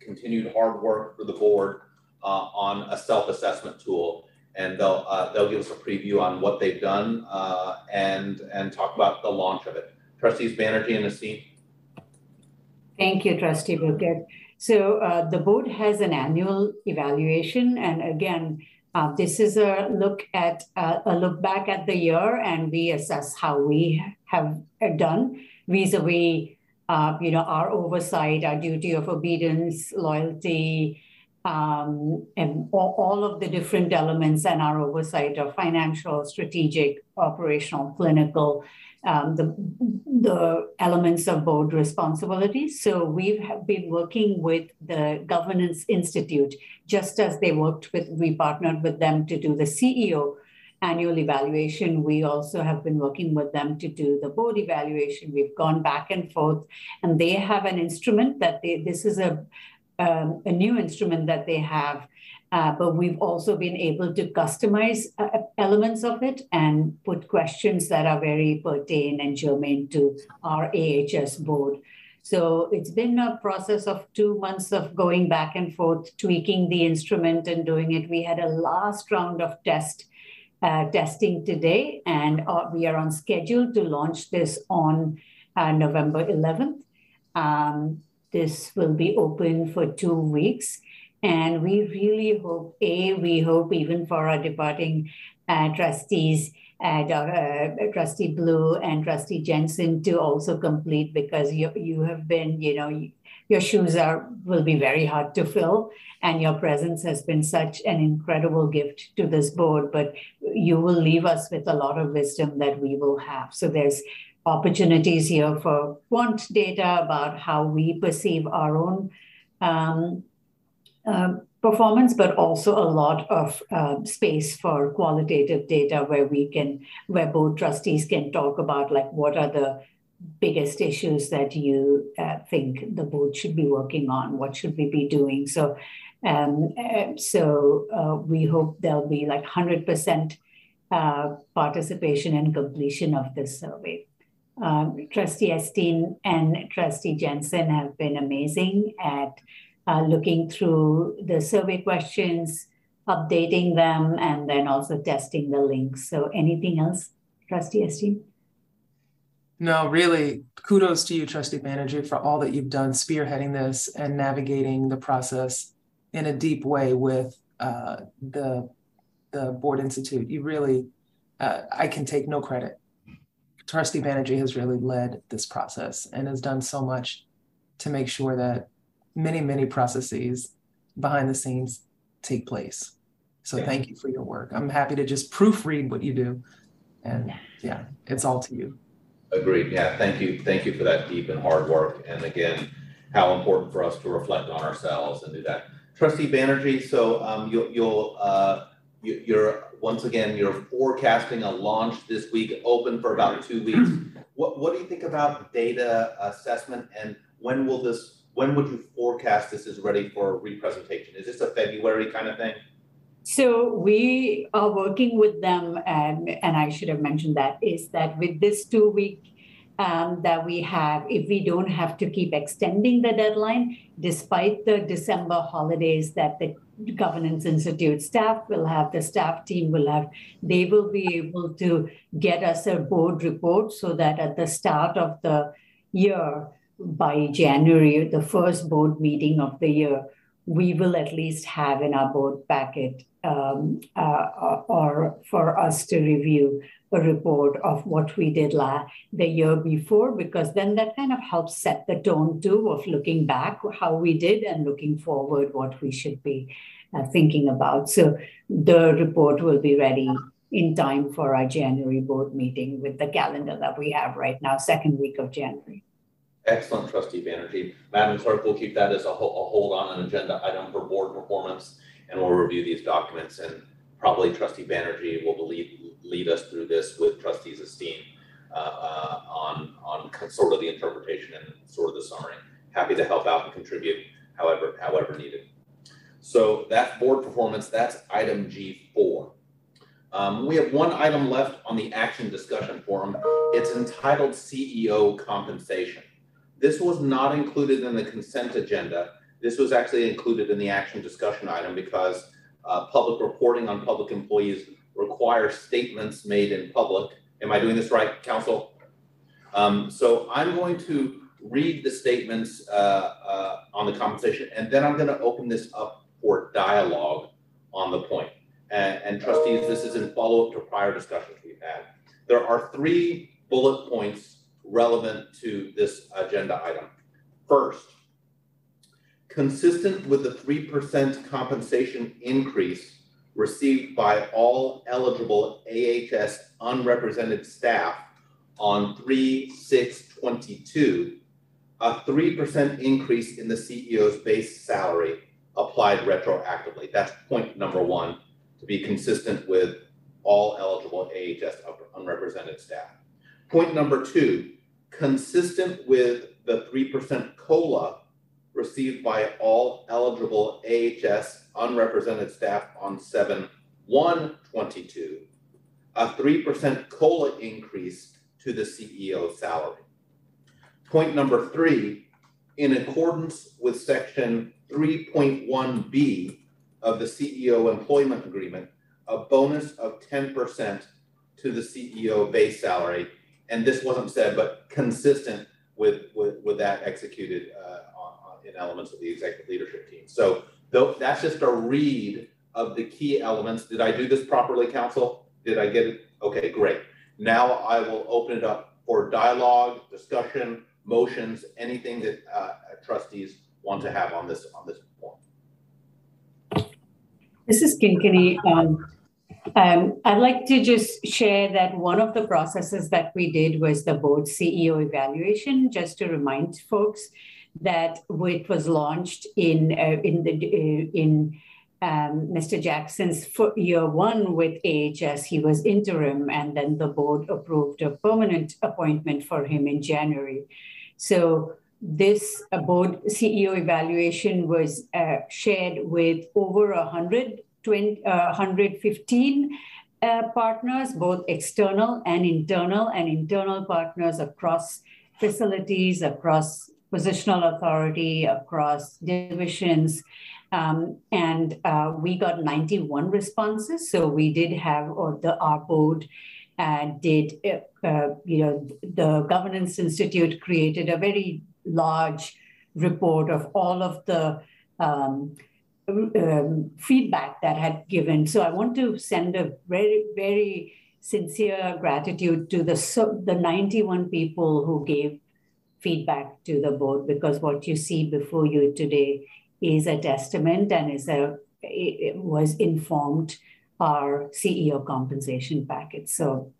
continued hard work for the board uh, on a self-assessment tool, and they'll uh, they'll give us a preview on what they've done uh, and and talk about the launch of it. Trustees Banerjee and Esteen. Thank you, Trustee Bhuket. So uh, the board has an annual evaluation, and again, uh, this is a look at uh, a look back at the year, and we assess how we have done vis-a-vis, uh, you know, our oversight, our duty of obedience, loyalty, um, and all, all, of the different elements and our oversight of financial, strategic, operational, clinical, um, the, the elements of board responsibilities. So we've been working with the Governance Institute, just as they worked with, we partnered with them to do the CEO annual evaluation. We also have been working with them to do the board evaluation. We've gone back and forth, and they have an instrument that they, this is a um, a new instrument that they have, uh, but we've also been able to customize uh, elements of it and put questions that are very pertain and germane to our AHS board. So it's been a process of two months of going back and forth, tweaking the instrument and doing it. We had a last round of test uh, testing today, and uh, we are on schedule to launch this on uh, November 11th. Um, this will be open for two weeks. And we really hope, A, we hope even for our departing uh, trustees, uh, uh, Trustee Blue and Trustee Jensen to also complete because you, you have been, you know, you, your shoes are will be very hard to fill. And your presence has been such an incredible gift to this board. But you will leave us with a lot of wisdom that we will have. So there's opportunities here for quant data about how we perceive our own um, uh, performance, but also a lot of uh, space for qualitative data where we can, where both trustees can talk about like what are the biggest issues that you uh, think the board should be working on, what should we be doing. So, um, uh, so uh, we hope there'll be like 100% uh, participation and completion of this survey. Um, Trustee Esteen and Trustee Jensen have been amazing at uh, looking through the survey questions, updating them, and then also testing the links. So anything else, Trustee Esteen? No, really, kudos to you, Trustee Banerjee, for all that you've done spearheading this and navigating the process in a deep way with uh, the, the Board Institute. You really, uh, I can take no credit Trustee Banerjee has really led this process and has done so much to make sure that many, many processes behind the scenes take place. So Yeah. thank you for your work. I'm happy to just proofread what you do. And yeah, it's all to you. Agreed, yeah, thank you, thank you for that deep and hard work, and again, how important for us to reflect on ourselves and do that. Trustee Banerjee, so, um, you'll, you'll, uh, you, you're, once again, you're forecasting a launch this week, open for about two weeks. What, what do you think about data assessment, and when will this, when would you forecast this is ready for representation? Is this a February kind of thing? So we are working with them, and, and I should have mentioned that, is that with this two week um, that we have, if we don't have to keep extending the deadline, despite the December holidays that the Governance Institute staff will have, the staff team will have, they will be able to get us a board report so that at the start of the year, by January, the first board meeting of the year, we will at least have in our board packet um, uh, or for us to review a report of what we did la- the year before, because then that kind of helps set the tone too of looking back how we did and looking forward what we should be uh, thinking about. So the report will be ready in time for our January board meeting with the calendar that we have right now, second week of January. Excellent, trustee Banerjee. Madam Clerk, we'll keep that as a ho- a hold on an agenda item for board performance, and we'll review these documents, and probably trustee Banerjee will lead, lead us through this with trustees Esteen uh, uh, on, on sort of the interpretation and sort of the summary. Happy to help out and contribute however, however needed. So that's board performance, that's item G four. Um, we have one item left on the action discussion forum. It's entitled CEO compensation. This was not included in the consent agenda. This was actually included in the action discussion item because uh, public reporting on public employees require statements made in public. Am I doing this right, council? Um, so I'm going to read the statements uh, uh, on the compensation, and then I'm going to open this up for dialogue on the point. And, and trustees, this is in follow-up to prior discussions we've had. There are three bullet points relevant to this agenda item. First, consistent with the 3% compensation increase received by all eligible AHS unrepresented staff on 3 6 22, a 3% increase in the CEO's base salary applied retroactively. That's point number one to be consistent with all eligible AHS unrepresented staff. Point number two, consistent with the 3% COLA received by all eligible AHS unrepresented staff on 7 1 22, a 3% COLA increase to the CEO salary. Point number three, in accordance with section 3.1B of the CEO employment agreement, a bonus of 10% to the CEO base salary and this wasn't said, but consistent with with, with that executed in elements of the executive leadership team. So that's just a read of the key elements. Did I do this properly, Council? Did I get it? Okay, great. Now I will open it up for dialogue, discussion, motions, anything that uh, trustees want to have on this on this point. This is Kinkini. Um, um, I'd like to just share that one of the processes that we did was the board CEO evaluation, just to remind folks that it was launched in uh, in the uh, in um, Mr. Jackson's year one with AHS. He was interim, and then the board approved a permanent appointment for him in January. So this uh, board CEO evaluation was uh, shared with over a hundred 20, uh, 115 uh, partners, both external and internal, and internal partners across facilities, across positional authority, across divisions. Um, and uh, we got 91 responses. So we did have, or the our board uh, did, uh, uh, you know, the Governance Institute created a very large report of all of the um, um, feedback that had given. So I want to send a very, very sincere gratitude to the, so, the 91 people who gave feedback to the board because what you see before you today is a testament and is a it was informed our CEO compensation package. So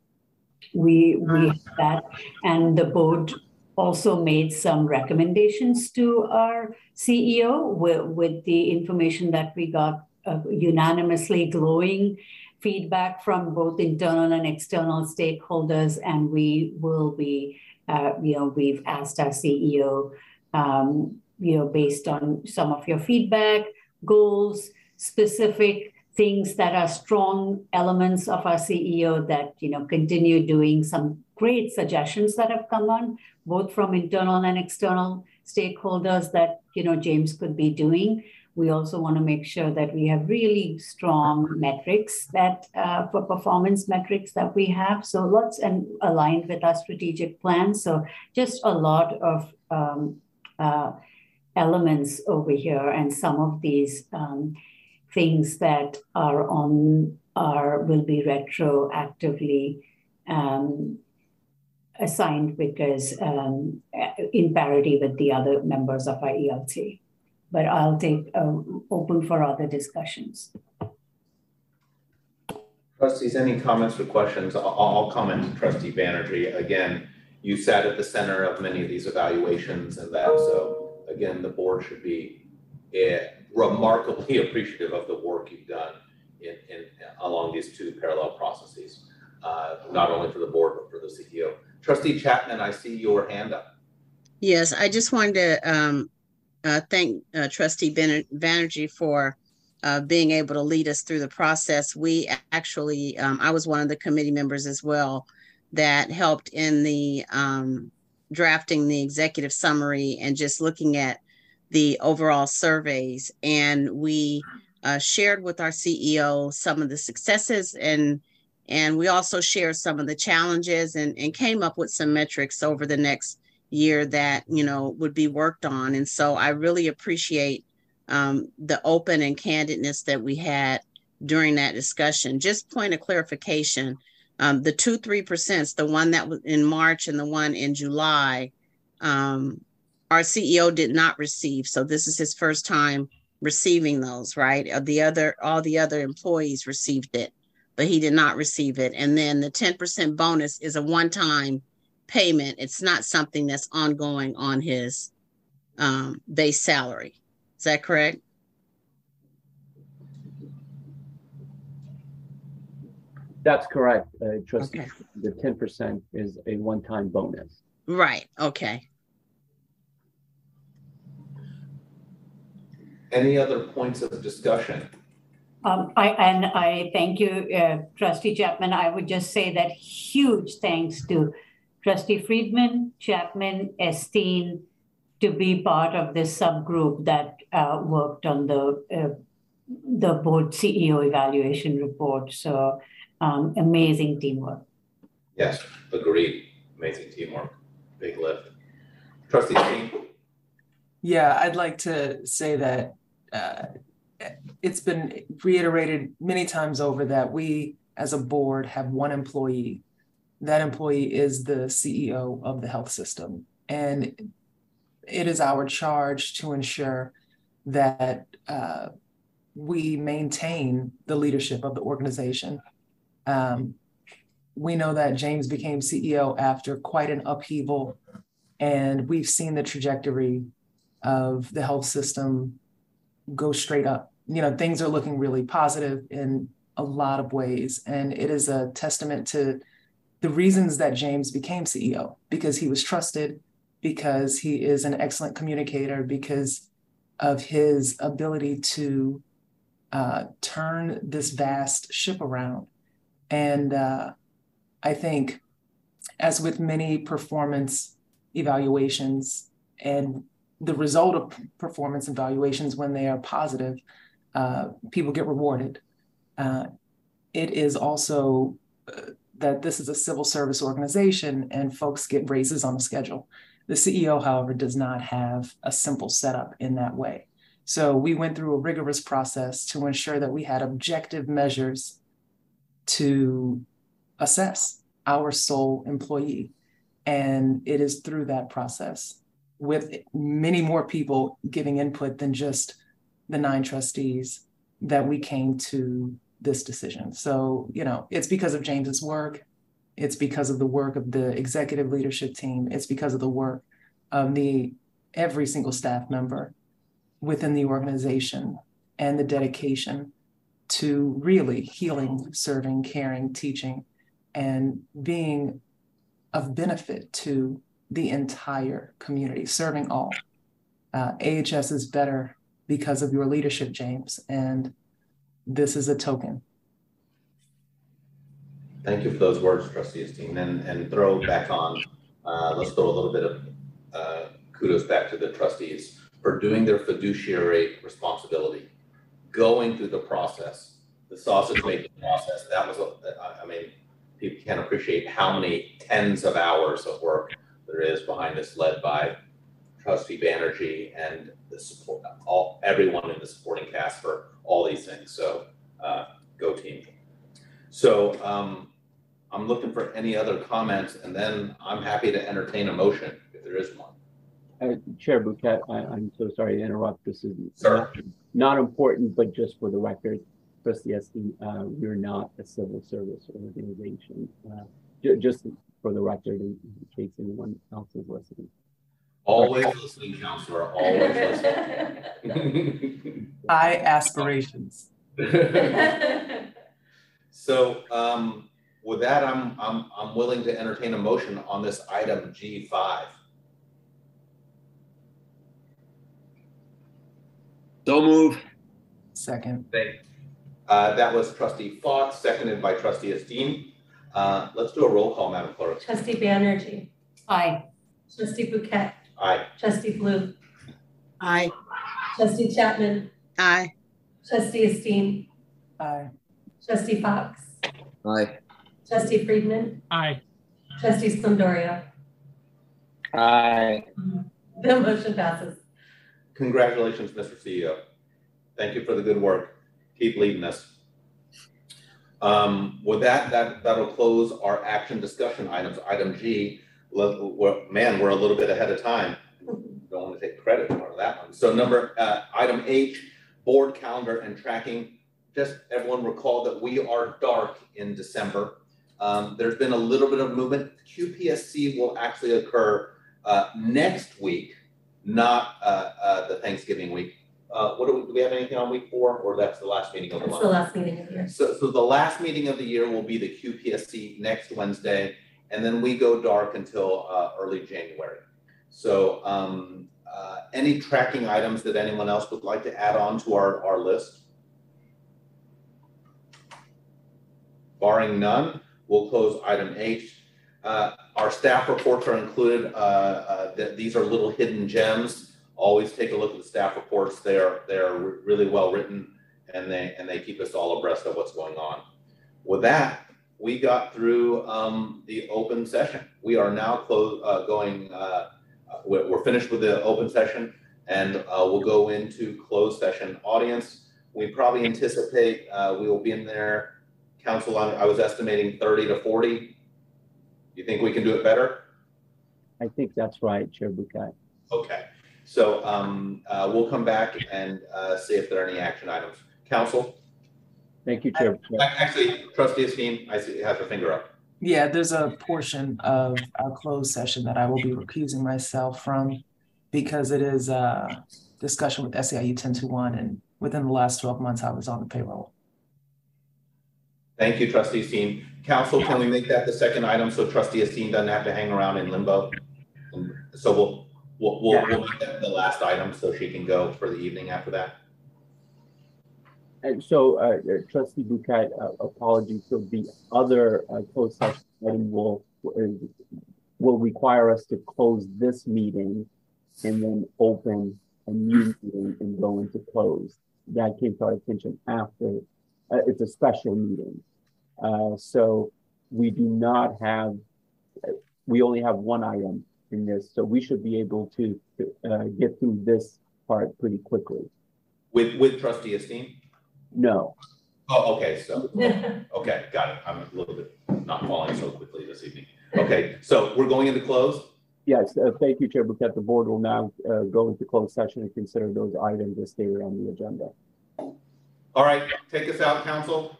we we have that, and the board also made some recommendations to our CEO with, with the information that we got uh, unanimously glowing feedback from both internal and external stakeholders, and we will be, uh, you know, we've asked our CEO, um, you know, based on some of your feedback, goals, specific things that are strong elements of our CEO that, you know, continue doing some great suggestions that have come on, both from internal and external stakeholders that, you know, James could be doing. We also want to make sure that we have really strong metrics that uh, for performance metrics that we have. So lots and aligned with our strategic plan. So just a lot of um, uh, elements over here, and some of these um, things that are on are will be retroactively um, assigned because um, in parity with the other members of our ELT. But I'll take uh, open for other discussions. Trustees, any comments or questions? I'll, I'll comment to Trustee Banerjee. Again, you sat at the center of many of these evaluations and that. So again, the board should be eh, remarkably appreciative of the work you've done in, in along these two parallel processes, uh, not only for the board, but for the CEO. Trustee Chapman, I see your hand up. Yes, I just wanted to um, uh, thank uh, Trustee Banerjee for uh, being able to lead us through the process. We actually, um, I was one of the committee members as well that helped in the um, drafting the executive summary and just looking at the overall surveys. And we uh, shared with our CEO some of the successes and and we also shared some of the challenges and, and came up with some metrics over the next year that you know would be worked on. And so i really appreciate um, the open and candidness that we had during that discussion. Just point of clarification um, the two three percent the one that was in march and the one in july um, our ceo did not receive. So this is his first time receiving those right? Uh, the other all the other employees received it but he did not receive it. And then the 10% bonus is a one time payment. It's not something that's ongoing on his um, base salary. Is that correct? That's correct, uh, trustee. Okay. The 10% is a one-time bonus. Right, okay. Any other points of discussion? Um, I, and I thank you, uh, Trustee Chapman. I would just say that huge thanks to Trustee Friedman, Chapman, Esteen to be part of this subgroup that uh, worked on the uh, the board CEO evaluation report. So um, amazing teamwork. Yes, agreed. Amazing teamwork. Big lift. Trustee Esteen. Yeah, I'd like to say that uh, it's been reiterated many times over that we as a board have one employee that employee is the CEO of the health system. And it is our charge to ensure that uh, we maintain the leadership of the organization. Um, we know that James became CEO after quite an upheaval, and we've seen the trajectory of the health system go straight up. You know, things are looking really positive in a lot of ways, and it is a testament to the reasons that James became CEO because he was trusted, because he is an excellent communicator, because of his ability to uh, turn this vast ship around. And uh, I think, as with many performance evaluations, and the result of performance evaluations, when they are positive, uh, people get rewarded. Uh, it is also uh, that this is a civil service organization and folks get raises on a schedule. The CEO, however, does not have a simple setup in that way. So we went through a rigorous process to ensure that we had objective measures to assess our sole employee. And it is through that process with many more people giving input than just the nine trustees that we came to this decision. So, you know, it's because of James's work. It's because of the work of the executive leadership team. It's because of the work of the every single staff member within the organization and the dedication to really healing, serving, caring, teaching, and being of benefit to the entire community, serving all. Uh, AHS is better because of your leadership, James, and this is a token. Thank you for those words, Trustee Esteen, and, and throw back on, uh, let's throw a little bit of uh, kudos back to the trustees for doing their fiduciary responsibility, going through the process, the sausage making process. That was, a, I mean, people can't appreciate how many tens of hours of work there is behind this, led by Trustee Banerjee and the support, all everyone in the supporting cast for all these things. So, uh, go team. So, um, I'm looking for any other comments, and then I'm happy to entertain a motion if there is one. Uh, Chair Bhuket, I, am so sorry to interrupt. This is not, not, important, but just for the record, Trustee Esteen, uh, we're not a civil service organization. Uh, just for the record, in case anyone else is listening. Always listening, counselor. Always listening. [LAUGHS] High aspirations. [LAUGHS] so, um, with that, I'm I'm I'm willing to entertain a motion on this item G five. Don't move. Second. Uh, that was Trustee Fox, seconded by Trustee Esteen. Uh, let's do a roll call, Madam Clerk. Trustee Banerjee. Aye. Trustee Bhuket. Aye. Trustee Blue. Aye. Trustee Chapman. Aye. Trustee Esteen. Aye. Trustee Fox. Aye. Trustee Friedman. Aye. Trustee Splendoria. Aye. [LAUGHS] The motion passes. Congratulations, Mr. CEO. Thank you for the good work. Keep leading us. Um, with that, that, that'll close our action discussion items. Item G, we're, man, we're a little bit ahead of time. Don't want to take credit for that one. So number, uh, item H, board calendar and tracking. Just everyone recall that we are dark in December. Um, there's been a little bit of movement. QPSC will actually occur uh, next week, not uh, uh, the Thanksgiving week. Uh, what do we, do we have anything on week four, or that's the last meeting of the That's month? the last meeting of the year. So, so the last meeting of the year will be the QPSC next Wednesday, and then we go dark until uh, early January. So, um, uh, any tracking items that anyone else would like to add on to our, our list? Barring none, we'll close item H. Uh, our staff reports are included. Uh, uh, th these are little hidden gems always take a look at the staff reports. They are they are really well written, and they and they keep us all abreast of what's going on. With that, we got through um, the open session. We are now close, uh, going. Uh, we're, we're, finished with the open session, and uh, we'll go into closed session audience. We probably anticipate uh, we will be in there. Council, I was estimating 30 to 40. You think we can do it better? I think that's right, Chair Bhuket. Okay. So um, uh, we'll come back and uh, see if there are any action items. Council? Thank you, Chair. Actually, Trustee Esteen, I see you have your finger up. Yeah, there's a portion of our closed session that I will be recusing myself from because it is a discussion with SEIU 1021 and within the last 12 months I was on the payroll. Thank you, Trustee Esteen. Council, can we make that the second item so Trustee Esteen doesn't have to hang around in limbo? So we'll We'll, we'll, yeah. we'll make that the last item so she can go for the evening after that. And so, uh, uh Trustee Bhuket, uh, apologies. So the other uh, closed session item will will require us to close this meeting and then open a new meeting and go into close. That came to our attention after. Uh, it's a special meeting, uh, so we do not have. We only have one item in this. So we should be able to uh, get through this part pretty quickly. With with Trustee Esteen? No. Oh, okay. So [LAUGHS] okay, got it. I'm a little bit not falling so quickly this evening. Okay, so we're going into close? Yes, uh, thank you, Chair Bhuket. The board will now uh, go into closed session and consider those items as stated on the agenda. All right, take us out, council.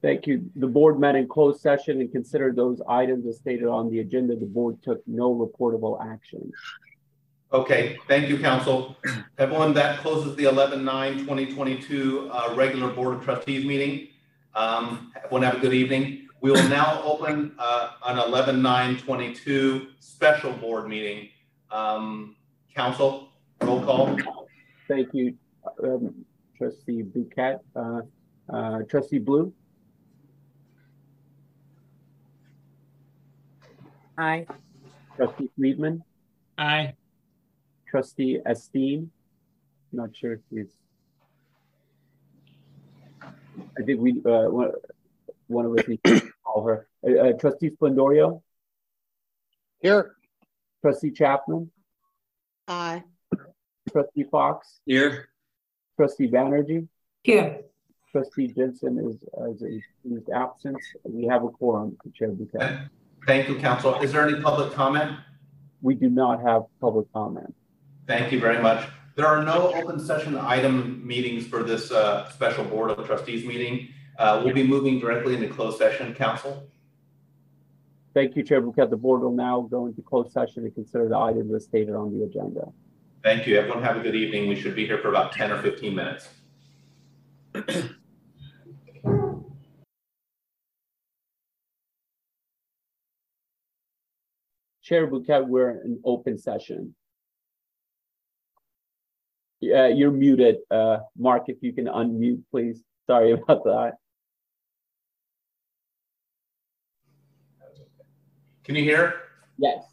Thank you. The board met in closed session and considered those items as stated on the agenda. The board took no reportable action. Okay, thank you, council. Everyone, that closes the 11-9-2022 uh, regular Board of Trustees meeting. Um, everyone have a good evening. We will now open uh, an 11-9-22 special board meeting. Um, council, roll call. Thank you, um, Trustee Bhuket. Uh, uh, Trustee Blue? Aye. Trustee Friedman? Aye. Trustee Esteen? Not sure if he's. I think we, uh, one, one of us needs to [COUGHS] call her. Uh, uh, Trustee Splendoria? Here. Trustee Chapman? Aye. Trustee Fox? Here. Trustee Banerjee? Here. Trustee Jensen is, is, is absent. We have a quorum, Chair Bhuket. Thank you, council. Is there any public comment? We do not have public comment. Thank you very much. There are no open session item meetings for this uh, special Board of Trustees meeting. Uh, we'll be moving directly into closed session, council. Thank you, Chair Bhuket. The board will now go into closed session to consider the items as stated on the agenda. Thank you. Everyone have a good evening. We should be here for about 10 or 15 minutes. Chair Bhuket, we're in open session. Yeah, you're muted. Uh, Mark, if you can unmute, please. Sorry [LAUGHS] about that. Can you hear? Yes.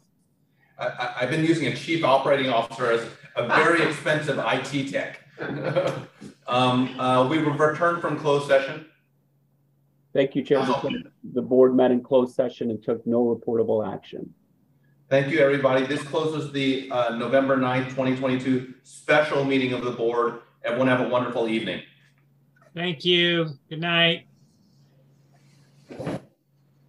I, have been using a chief operating officer as a very expensive [LAUGHS] IT tech. [LAUGHS] um, uh, we returned from closed session. Thank you, Chair. The board met in closed session and took no reportable action. Thank you, everybody. This closes the uh, November 9th, 2022 special meeting of the board. Everyone have a wonderful evening. Thank you. Good night.